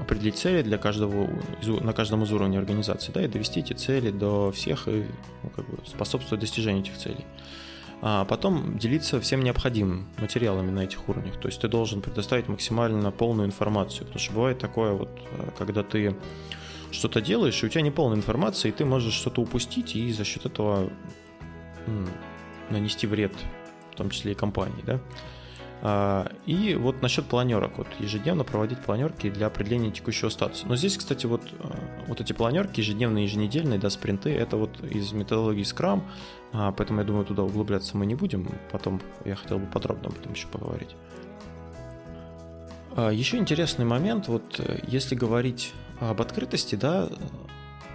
определить цели для каждого, на каждом из уровней организации, да, и довести эти цели до всех и ну, как бы способствовать достижению этих целей. А потом делиться всем необходимым материалами на этих уровнях. То есть ты должен предоставить максимально полную информацию. Потому что бывает такое вот, э, когда ты что-то делаешь, и у тебя не полная информация, и ты можешь что-то упустить, и за счет этого нанести вред, в том числе и компании, да. А, и вот насчет планерок, вот ежедневно проводить планерки для определения текущего статуса. Но здесь, кстати, вот, а, вот эти планерки ежедневные, еженедельные, да, спринты, это вот из методологии Scrum, а, поэтому я думаю, туда углубляться мы не будем, потом я хотел бы подробно об этом еще поговорить. Еще интересный момент, вот э, если говорить об открытости, да,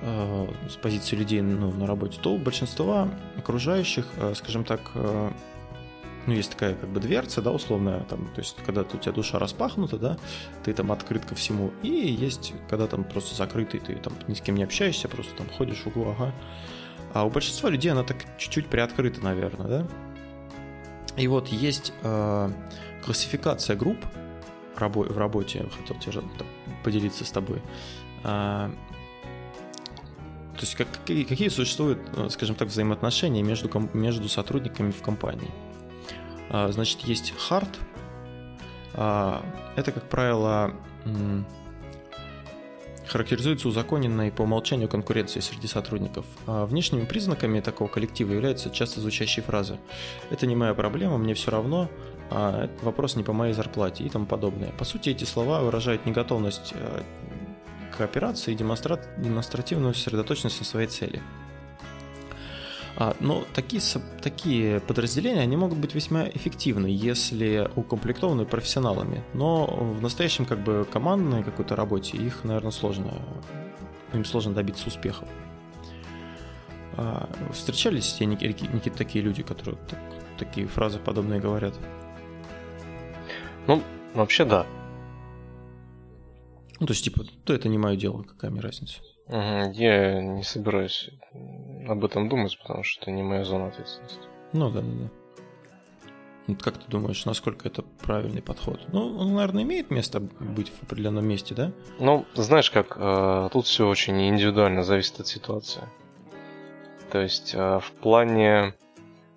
э, с позиции людей ну, на работе, то у большинства окружающих, э, скажем так, ну, есть такая как бы дверца, да, условная, там, то есть, когда у тебя душа распахнута, да, ты там открыт ко всему, и есть, когда там просто закрытый, ты там ни с кем не общаешься, просто там ходишь в углу, ага. А у большинства людей она так чуть-чуть приоткрыта, наверное, да. И вот есть э, классификация групп в работе, хотел тебе поделиться с тобой. Э, то есть как, какие, какие существуют, э, скажем так, взаимоотношения между, между сотрудниками в компании? А, значит, есть hard. А, это, как правило, характеризуется узаконенной по умолчанию конкуренцией среди сотрудников. А внешними признаками такого коллектива являются часто звучащие фразы «это не моя проблема, мне все равно», а «вопрос не по моей зарплате» и тому подобное. По сути, эти слова выражают неготовность э, к операции и демонстративную сосредоточенность на своей цели – а, но такие, такие подразделения, они могут быть весьма эффективны, если укомплектованы профессионалами. Но в настоящем как бы командной какой-то работе их, наверное, сложно, им сложно добиться успехов. А, встречались тебе, Никита, такие люди, которые так, такие фразы подобные говорят? Ну, вообще да. Ну, то есть, типа, то это не мое дело, какая мне разница? Я не собираюсь об этом думать, потому что это не моя зона ответственности. Ну да, да, да. Вот как ты думаешь, насколько это правильный подход? Ну, он, наверное, имеет место быть в определенном месте, да? Ну, знаешь как, э, тут все очень индивидуально зависит от ситуации. То есть э, в плане,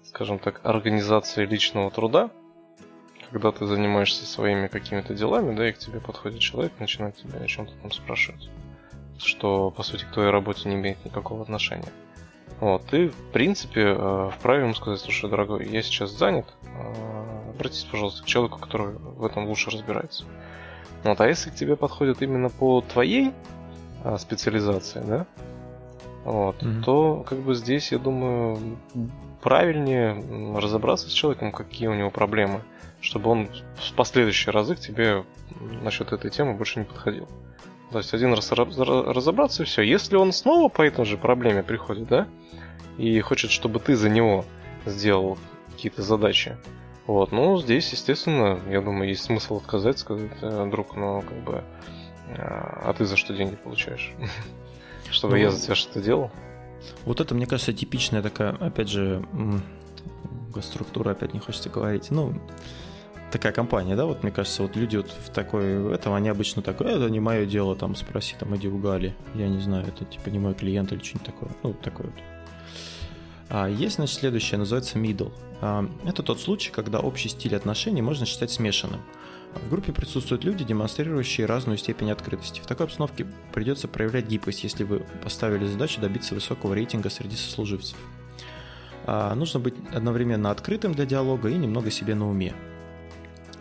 скажем так, организации личного труда, когда ты занимаешься своими какими-то делами, да, и к тебе подходит человек, начинает тебя о чем-то там спрашивать что, по сути, к твоей работе не имеет никакого отношения. Вот, ты, в принципе, э, вправе ему сказать, слушай, дорогой, я сейчас занят, э, обратись, пожалуйста, к человеку, который в этом лучше разбирается. Вот, а если к тебе подходят именно по твоей э, специализации, да, вот, mm-hmm. то как бы здесь, я думаю, правильнее разобраться с человеком, какие у него проблемы, чтобы он в последующие разы к тебе насчет этой темы больше не подходил. То есть один раз разобраться и все. Если он снова по этой же проблеме приходит, да, и хочет, чтобы ты за него сделал какие-то задачи, вот, ну, здесь, естественно, я думаю, есть смысл отказать, сказать, э, друг, ну, как бы, а, а ты за что деньги получаешь? Чтобы ну, я за тебя что-то делал? Вот это, мне кажется, типичная такая, опять же, структура, опять не хочется говорить, ну, такая компания, да, вот мне кажется, вот люди вот в такой, этом, они обычно такое, это не мое дело, там, спроси, там, иди у Гали, я не знаю, это типа не мой клиент или что-нибудь такое, ну, такое вот. А есть, значит, следующее, называется middle. А, это тот случай, когда общий стиль отношений можно считать смешанным. В группе присутствуют люди, демонстрирующие разную степень открытости. В такой обстановке придется проявлять гибкость, если вы поставили задачу добиться высокого рейтинга среди сослуживцев. А, нужно быть одновременно открытым для диалога и немного себе на уме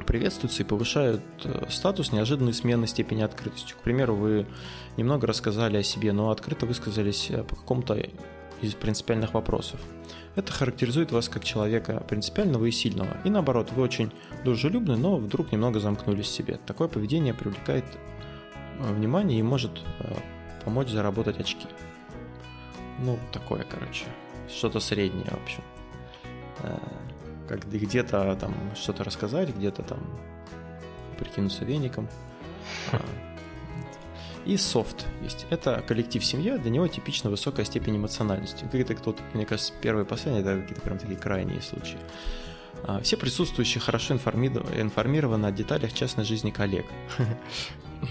приветствуются и повышают э, статус неожиданной смены степени открытости. К примеру, вы немного рассказали о себе, но открыто высказались э, по какому-то из принципиальных вопросов. Это характеризует вас как человека принципиального и сильного. И наоборот, вы очень дружелюбны, но вдруг немного замкнулись в себе. Такое поведение привлекает э, внимание и может помочь заработать очки. Ну, такое, короче. Что-то среднее, в общем как где-то там что-то рассказать, где-то там прикинуться веником. И софт есть. Это коллектив семья, для него типично высокая степень эмоциональности. Какие-то кто-то, мне кажется, первые и последние, это какие-то прям такие крайние случаи. А, все присутствующие хорошо информированы о деталях частной жизни коллег.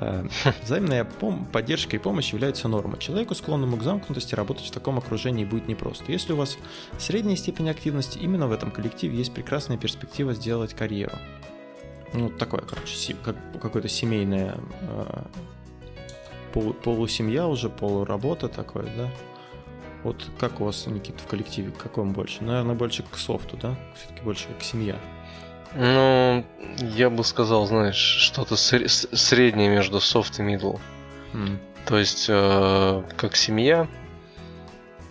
Э, взаимная поддержка и помощь являются нормой. Человеку, склонному к замкнутости, работать в таком окружении будет непросто. Если у вас средняя степень активности, именно в этом коллективе есть прекрасная перспектива сделать карьеру. Ну, такое, короче, как, какое-то семейное э, полу, полусемья уже, полуработа такое, да? Вот как у вас, Никита, в коллективе, как вам больше? Наверное, больше к софту, да? Все-таки больше как семья. Ну, я бы сказал, знаешь, что-то среднее между софт и middle. Mm. То есть, э, как семья,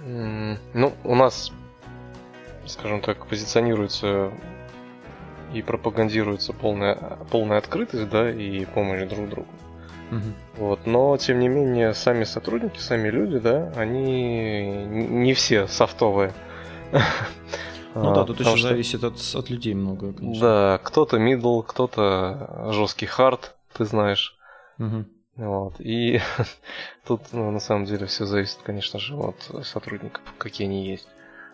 ну, у нас, скажем так, позиционируется и пропагандируется полная, полная открытость, да, и помощь друг другу. Угу. Вот, но тем не менее, сами сотрудники, сами люди, да, они не все софтовые. Ну да, тут еще зависит от, от людей много, конечно. Да, кто-то middle, кто-то жесткий хард, ты знаешь. Угу. Вот. И тут ну, на самом деле все зависит, конечно же, от сотрудников, какие они есть.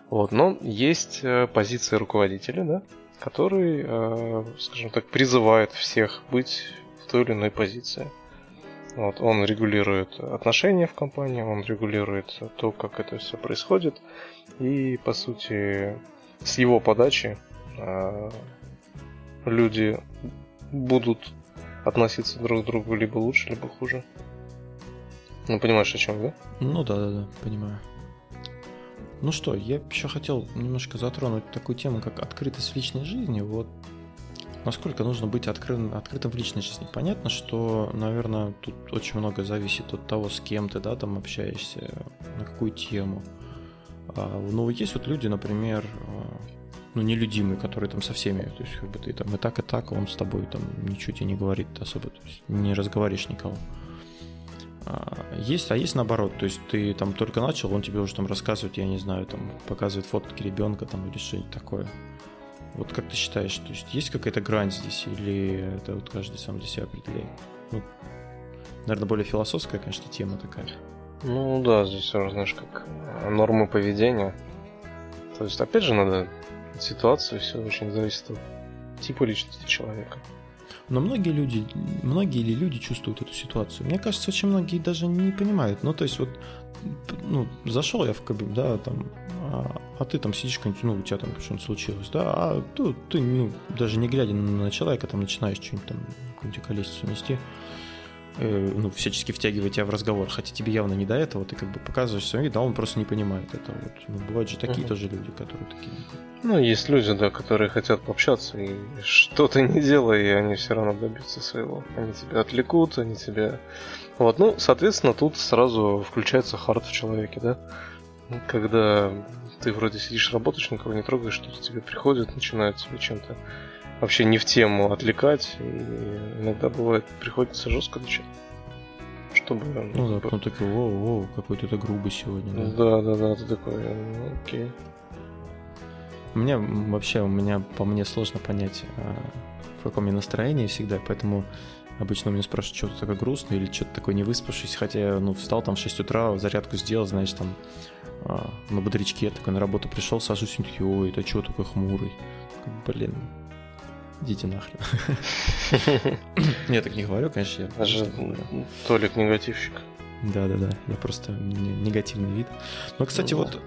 Вот. Но есть э, позиция руководителя, да, который, э, скажем так, призывает всех быть в той или иной позиции. Вот, он регулирует отношения в компании, он регулирует то, как это все происходит. И, по сути, с его подачи э, люди будут относиться друг к другу либо лучше, либо хуже. Ну, понимаешь, о чем, да? Ну да, да, да, понимаю. Ну что, я еще хотел немножко затронуть такую тему, как открытость в личной жизни. Вот насколько нужно быть открытым, открытым в личной жизни. Понятно, что, наверное, тут очень много зависит от того, с кем ты, да, там общаешься, на какую тему. А, но есть вот люди, например, а, ну, нелюдимые, которые там со всеми, то есть, как бы ты там и так, и так, а он с тобой там ничего тебе не говорит особо, то есть не разговариваешь никого. Есть, а есть наоборот, то есть ты там только начал, он тебе уже там рассказывает, я не знаю, там показывает фотки ребенка там или что-нибудь такое. Вот как ты считаешь, то есть есть какая-то грань здесь, или это вот каждый сам для себя определяет? Ну, наверное, более философская, конечно, тема такая. Ну да, здесь уже, знаешь, как нормы поведения. То есть, опять же, надо ситуацию, все очень зависит от типа личности человека. Но многие люди, многие ли люди чувствуют эту ситуацию? Мне кажется, очень многие даже не понимают. Ну, то есть вот, ну, зашел я в кабин, да, там, а, а ты там сидишь, ну, у тебя там что-нибудь случилось, да, а ты, ты ну, даже не глядя на человека, там начинаешь что-нибудь там, какую-нибудь колесицу нести, э, ну, всячески втягивать тебя в разговор, хотя тебе явно не до этого, ты как бы показываешь свой вид, да, он просто не понимает это. Вот. Ну, бывают же такие uh-huh. тоже люди, которые такие. Ну, есть люди, да, которые хотят пообщаться, и что то не делая, и они все равно добьются своего. Они тебя отвлекут, они тебя... Вот, ну, соответственно, тут сразу включается хард в человеке, да? Когда ты вроде сидишь, работаешь, никого не трогаешь, что-то тебе приходит, начинает тебе чем-то вообще не в тему отвлекать. И иногда бывает приходится жестко отвечать. Чтобы. Ну да, потом такой, воу, воу, какой то это грубый сегодня. Да, да, да, да ты такой, ну, окей. У меня вообще, у меня по мне сложно понять, а, в каком я настроении всегда, поэтому обычно у меня спрашивают, что-то такое грустное или что-то такое не выспавшись, хотя я, ну, встал там в 6 утра, зарядку сделал, знаешь, там, а, на бодрячке, такой на работу пришел, сажусь, и такие, ой, это что такой хмурый? Блин, идите нахрен. Я так не говорю, конечно. Я же Толик негативщик. Да-да-да, я просто негативный вид. Но, кстати, вот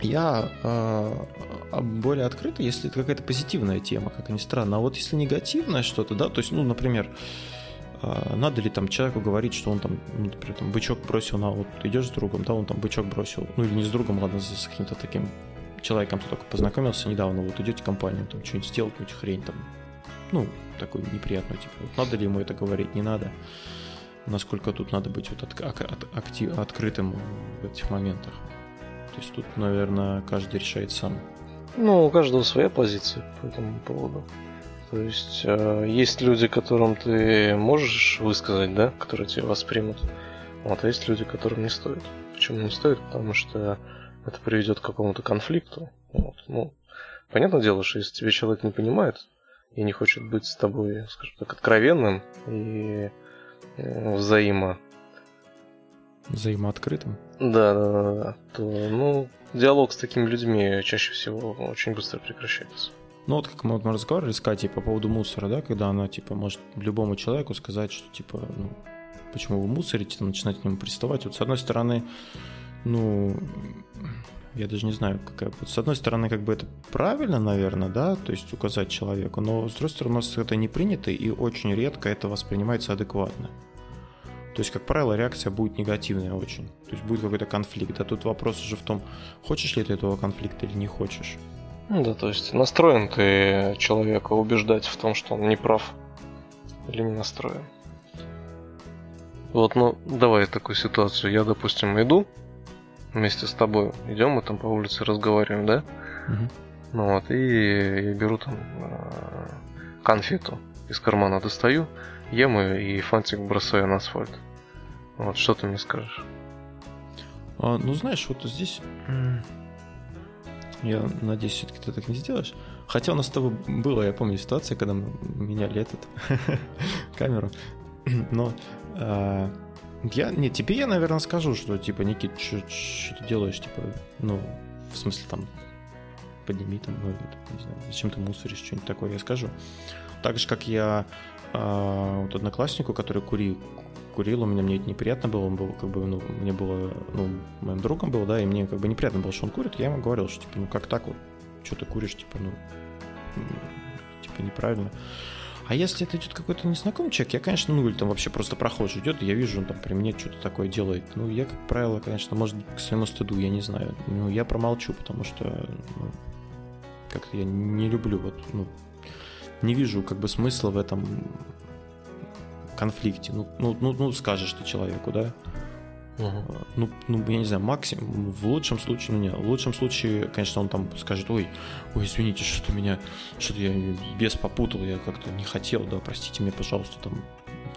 я э, более открыто, если это какая-то позитивная тема, как ни странно. А вот если негативное что-то, да, то есть, ну, например, надо ли там человеку говорить, что он там, ну, например, там бычок бросил на вот идешь с другом, да, он там бычок бросил, ну или не с другом, ладно, с каким-то таким человеком ты только познакомился недавно, вот идете в компанию, там что-нибудь сделал, какую-нибудь хрень там, ну, такую неприятную, типа, вот надо ли ему это говорить, не надо, насколько тут надо быть вот от, от, актив, открытым в этих моментах. То есть тут, наверное, каждый решает сам. Ну, у каждого своя позиция по этому поводу. То есть э, есть люди, которым ты можешь высказать, да, которые тебя воспримут. Вот, а есть люди, которым не стоит. Почему не стоит? Потому что это приведет к какому-то конфликту. Вот. Ну, понятное дело, что если тебе человек не понимает и не хочет быть с тобой, скажем так, откровенным и э, взаимо... Взаимооткрытым? Да, да, да, да. То, ну, диалог с такими людьми чаще всего очень быстро прекращается. Ну вот как мы, вот, разговаривали с Катей по поводу мусора, да, когда она, типа, может любому человеку сказать, что, типа, ну, почему вы мусорите, начинать к нему приставать. Вот с одной стороны, ну, я даже не знаю, какая... Вот с одной стороны, как бы это правильно, наверное, да, то есть указать человеку, но с другой стороны, у нас это не принято, и очень редко это воспринимается адекватно. То есть, как правило, реакция будет негативная очень. То есть будет какой-то конфликт. А тут вопрос уже в том, хочешь ли ты этого конфликта или не хочешь. Ну да, то есть настроен ты человека убеждать в том, что он не прав или не настроен. Вот, ну, давай такую ситуацию. Я, допустим, иду вместе с тобой, идем, мы там по улице разговариваем, да? Угу. Ну вот, и я беру там э, конфету из кармана достаю, ем ее и фантик бросаю на асфальт. Вот, что ты мне скажешь? А, ну, знаешь, вот здесь... Я надеюсь, все-таки ты так не сделаешь. Хотя у нас с тобой было, я помню, ситуация, когда мы меняли этот камеру. Но э, я, не, тебе я, наверное, скажу, что, типа, Никит, что ты делаешь, типа, ну, в смысле, там, подними там, ну, не знаю, зачем ты мусоришь, что-нибудь такое я скажу. Так же, как я э, вот однокласснику, который курил, курил, у меня мне это неприятно было, он был как бы, ну, мне было, ну, моим другом был, да, и мне как бы неприятно было, что он курит, я ему говорил, что, типа, ну, как так вот, что ты куришь, типа, ну, типа, неправильно. А если это идет какой-то незнакомый человек, я, конечно, ну, или там вообще просто прохожий идет, я вижу, он там при мне что-то такое делает. Ну, я, как правило, конечно, может, к своему стыду, я не знаю. Ну, я промолчу, потому что ну, как-то я не люблю вот, ну, не вижу как бы смысла в этом конфликте. Ну, ну, ну, ну скажешь ты человеку, да? Uh-huh. Ну, ну, я не знаю, максимум, в лучшем случае, ну нет, в лучшем случае, конечно, он там скажет, ой, ой, извините, что меня, что я без попутал, я как-то не хотел, да, простите меня, пожалуйста, там,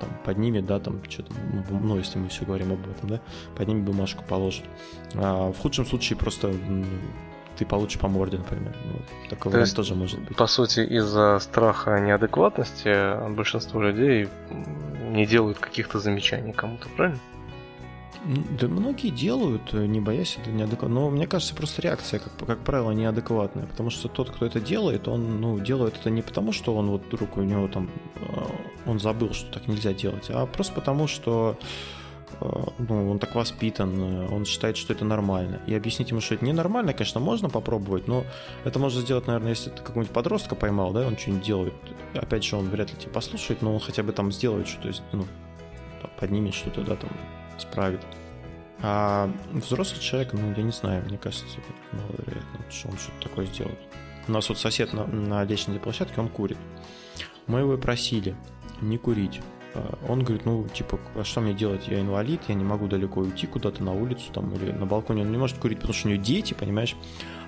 там поднимет, да, там что-то, ну, ну, если мы все говорим об этом, да, поднимет бумажку, положит. А в худшем случае просто ты получишь по морде, например. Ну, такой То вариант тоже может быть. По сути, из-за страха неадекватности большинство людей не делают каких-то замечаний кому-то, правильно? Да многие делают, э, не боясь это неадекватно. Но мне кажется, просто реакция, как, как правило, неадекватная. Потому что тот, кто это делает, он ну, делает это не потому, что он вот вдруг у него там э, он забыл, что так нельзя делать, а просто потому, что ну, он так воспитан, он считает, что это нормально. И объяснить ему, что это ненормально, конечно, можно попробовать, но это можно сделать, наверное, если ты какого-нибудь подростка поймал, да, он что-нибудь делает. Опять же, он вряд ли тебя послушает, но он хотя бы там сделает что-то, ну, поднимет что-то, да, там, справит. А взрослый человек, ну, я не знаю, мне кажется, маловероятно, что он что-то такое сделает. У нас вот сосед на, на лестничной площадке, он курит. Мы его просили не курить. А он говорит, ну, типа, а что мне делать? Я инвалид, я не могу далеко уйти куда-то на улицу там или на балконе. Он не может курить, потому что у него дети, понимаешь?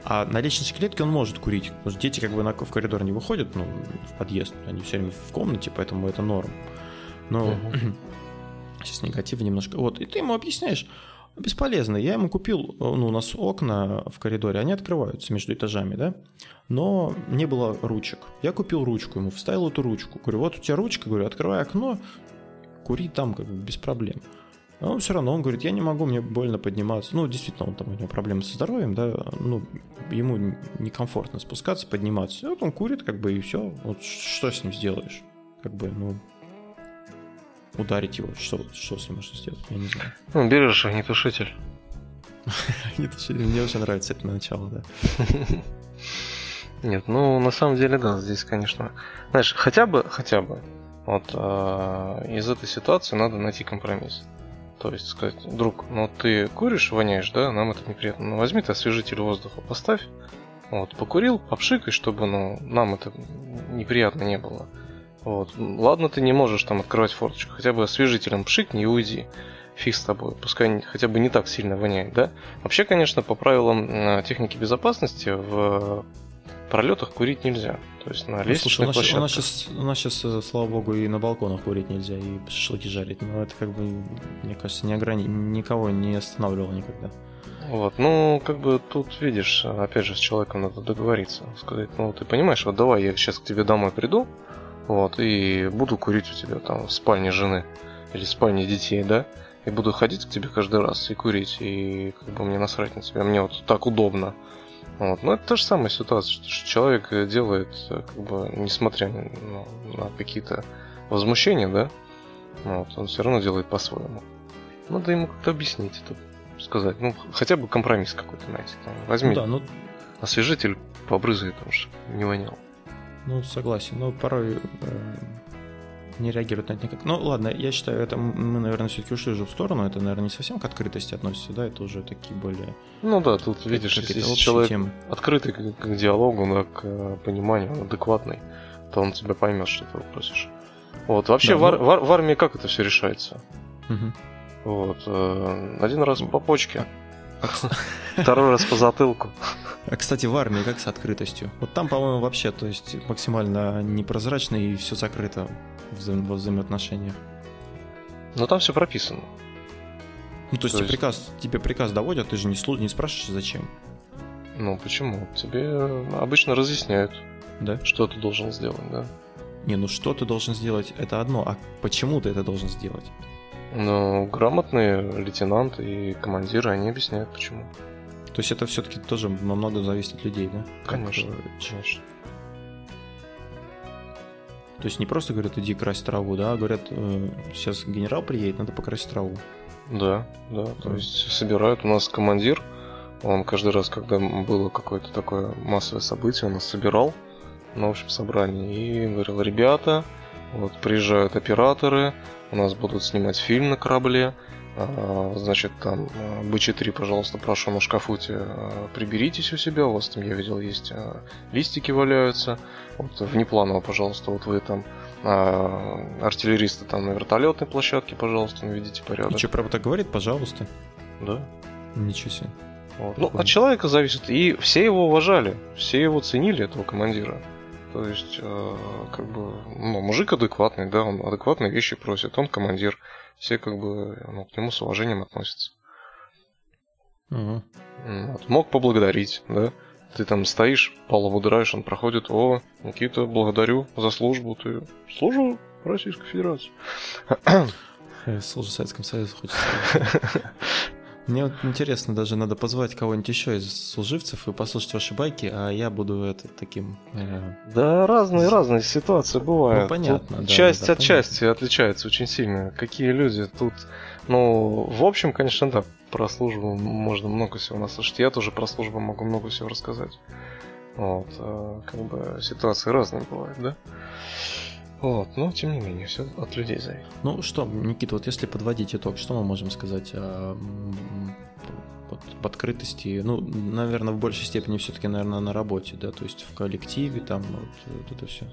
А на лестничной клетке он может курить. Потому что дети как бы на, в коридор не выходят, ну, в подъезд. Они все время в комнате, поэтому это норм. Но uh-huh. Сейчас негатив немножко. Вот, и ты ему объясняешь, бесполезно. Я ему купил, ну, у нас окна в коридоре, они открываются между этажами, да, но не было ручек. Я купил ручку ему, вставил эту ручку. Говорю, вот у тебя ручка, говорю, открывай окно, кури там как бы без проблем. А он все равно, он говорит, я не могу, мне больно подниматься. Ну, действительно, он там, у него проблемы со здоровьем, да, ну, ему некомфортно спускаться, подниматься. И вот он курит, как бы, и все. Вот что с ним сделаешь? Как бы, ну, ударить его. Что, что с ним можно сделать? Я не знаю. Ну, берешь огнетушитель. огнетушитель. Мне очень нравится это начало, да. Нет, ну на самом деле да, здесь, конечно, знаешь, хотя бы, хотя бы, вот э, из этой ситуации надо найти компромисс. То есть сказать, друг, ну ты куришь, воняешь, да, нам это неприятно. Ну возьми ты освежитель воздуха, поставь. Вот, покурил, попшикай, чтобы ну, нам это неприятно не было. Вот. Ладно, ты не можешь там открывать форточку, хотя бы освежителем пшикни и уйди. Фиг с тобой, пускай хотя бы не так сильно воняет, да? Вообще, конечно, по правилам э, техники безопасности в пролетах курить нельзя. То есть на лестничных ну, слушай, у нас, у, нас сейчас, у нас сейчас, э, слава богу, и на балконах курить нельзя, и шашлыки жарить. Но это как бы, мне кажется, не ограни... никого не останавливало никогда. Вот, ну, как бы тут, видишь, опять же, с человеком надо договориться. Сказать, ну, ты понимаешь, вот давай я сейчас к тебе домой приду, вот, и буду курить у тебя там в спальне жены или в спальне детей, да, и буду ходить к тебе каждый раз и курить, и как бы мне насрать на тебя, мне вот так удобно. Вот. Но это та же самая ситуация, что человек делает, как бы, несмотря на, ну, на какие-то возмущения, да, вот, он все равно делает по-своему. Надо ему как-то объяснить это, сказать, ну, хотя бы компромисс какой-то найти. Там, возьми ну, да, ну... освежитель, побрызгай, потому что не вонял. Ну, согласен. Но порой э, не реагируют на это никак. Ну, ладно, я считаю, это мы, наверное, все-таки ушли уже в сторону. Это, наверное, не совсем к открытости относится, да, это уже такие более... Ну да, тут, видишь, если человек темы. открытый к, к диалогу, да, к э, пониманию, адекватный, то он тебя поймет, что ты просишь. Вот, вообще да, в, ну... в, в армии как это все решается? Угу. Вот, э, один раз по почке, второй раз по затылку. А, кстати, в армии как с открытостью? Вот там, по-моему, вообще, то есть максимально непрозрачно и все закрыто во взаимоотношениях. Но там все прописано. Ну, то есть, то есть... Приказ, тебе приказ доводят, ты же не, слу... не спрашиваешь, зачем. Ну, почему? Тебе обычно разъясняют, да? что ты должен сделать, да. Не, ну что ты должен сделать, это одно, а почему ты это должен сделать? Ну, грамотные лейтенанты и командиры, они объясняют, почему. То есть это все-таки тоже намного зависит от людей, да? Конечно, как, конечно. То есть не просто говорят, иди крась траву, да, а говорят, э, сейчас генерал приедет, надо покрасить траву. Да, да, то есть собирают у нас командир, он каждый раз, когда было какое-то такое массовое событие, он нас собирал на общем собрании и говорил, ребята, вот приезжают операторы, у нас будут снимать фильм на корабле, а, значит, там, B4, пожалуйста, прошу на шкафуте а, приберитесь у себя, у вас там, я видел, есть а, листики валяются, вот внепланово, пожалуйста, вот вы там артиллеристы там на вертолетной площадке, пожалуйста, наведите порядок. И что, правда так говорит, пожалуйста? Да. Ничего себе. Вот. Ну, от человека зависит. И все его уважали, все его ценили, этого командира. То есть, э, как бы, ну, мужик адекватный, да, он адекватные вещи просит, он командир. Все как бы ну, к нему с уважением относятся. Угу. Вот. Мог поблагодарить, да. Ты там стоишь, полу выдираешь, он проходит, о, Никита, благодарю за службу, ты служу Российской Федерации. Служу Советскому Союзу, хочется сказать. Мне вот интересно, даже надо позвать кого-нибудь еще из служивцев и послушать ваши байки, а я буду это таким... Э... Да, разные, разные ситуации бывают. Ну, понятно, тут да. Часть да, от понятно. части отличается очень сильно. Какие люди тут... Ну, в общем, конечно, да, про службу можно много всего наслышать. Я тоже про службу могу много всего рассказать. Вот, э, как бы ситуации разные бывают, да? Вот, но тем не менее, все от людей зависит. Ну что, Никита, вот если подводить итог, что мы можем сказать о открытости? Ну, наверное, в большей степени все-таки, наверное, на работе, да, то есть в коллективе, там вот, вот это все.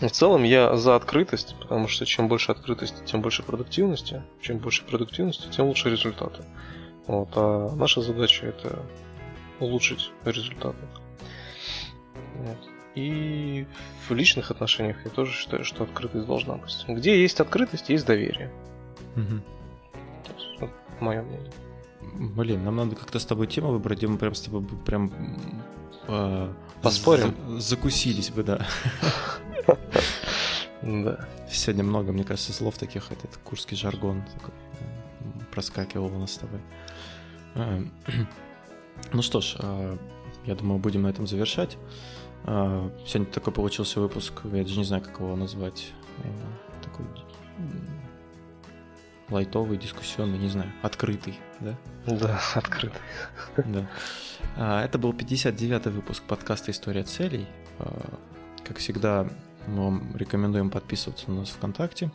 В целом я за открытость, потому что чем больше открытости, тем больше продуктивности. Чем больше продуктивности, тем лучше результаты. Вот, а наша задача это улучшить результаты. Вот. И в личных отношениях я тоже считаю, что открытость должна быть. Где есть открытость, есть доверие. Угу. Вот, мое мнение. Блин, нам надо как-то с тобой тему выбрать, где мы прям с тобой прям э, поспорим. За, закусились бы, да. Да. Сегодня много, мне кажется, слов таких, этот курский жаргон такой проскакивал у нас с тобой. Э, ну что ж, э, я думаю, будем на этом завершать. А, сегодня такой получился выпуск, я даже не знаю, как его назвать. А, такой лайтовый, дискуссионный, не знаю, открытый, да? Да, открытый. Да. А, это был 59-й выпуск подкаста «История целей». Как всегда, мы вам рекомендуем подписываться на нас ВКонтакте.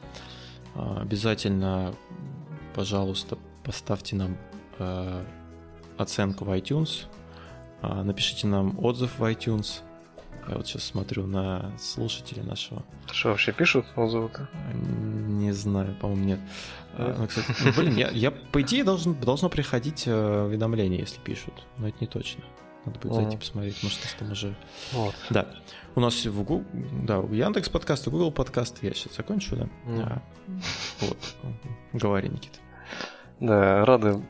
Обязательно, пожалуйста, поставьте нам оценку в iTunes, напишите нам отзыв в iTunes – я вот сейчас смотрю на слушателей нашего. Что вообще пишут отзывы-то? Не знаю, по-моему, нет. А, ну, кстати, ну, блин, я, я по идее должен, должно приходить э, уведомление, если пишут, но это не точно. Надо будет зайти посмотреть, может, нас там уже... Вот. Да. У нас в Google, да, у Яндекс подкаст, Google подкаст, я сейчас закончу, да? Mm. А, вот. Говори, Никита. Да, рады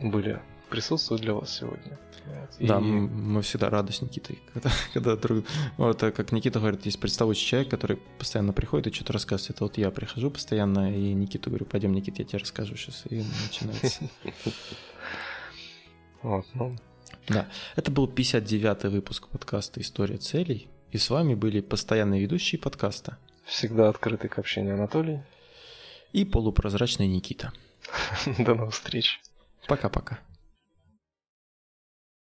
были присутствовать для вас сегодня. Да, и... мы всегда рады с Никитой. Когда, когда друг... Вот как Никита говорит, есть представляющий человек, который постоянно приходит и что-то рассказывает. Это вот я прихожу постоянно, и Никиту говорю, пойдем, Никита, я тебе расскажу сейчас. И начинается. Вот, ну. Да, это был 59-й выпуск подкаста «История целей». И с вами были постоянные ведущие подкаста. Всегда открытый к общению Анатолий. И полупрозрачный Никита. До новых встреч. Пока-пока.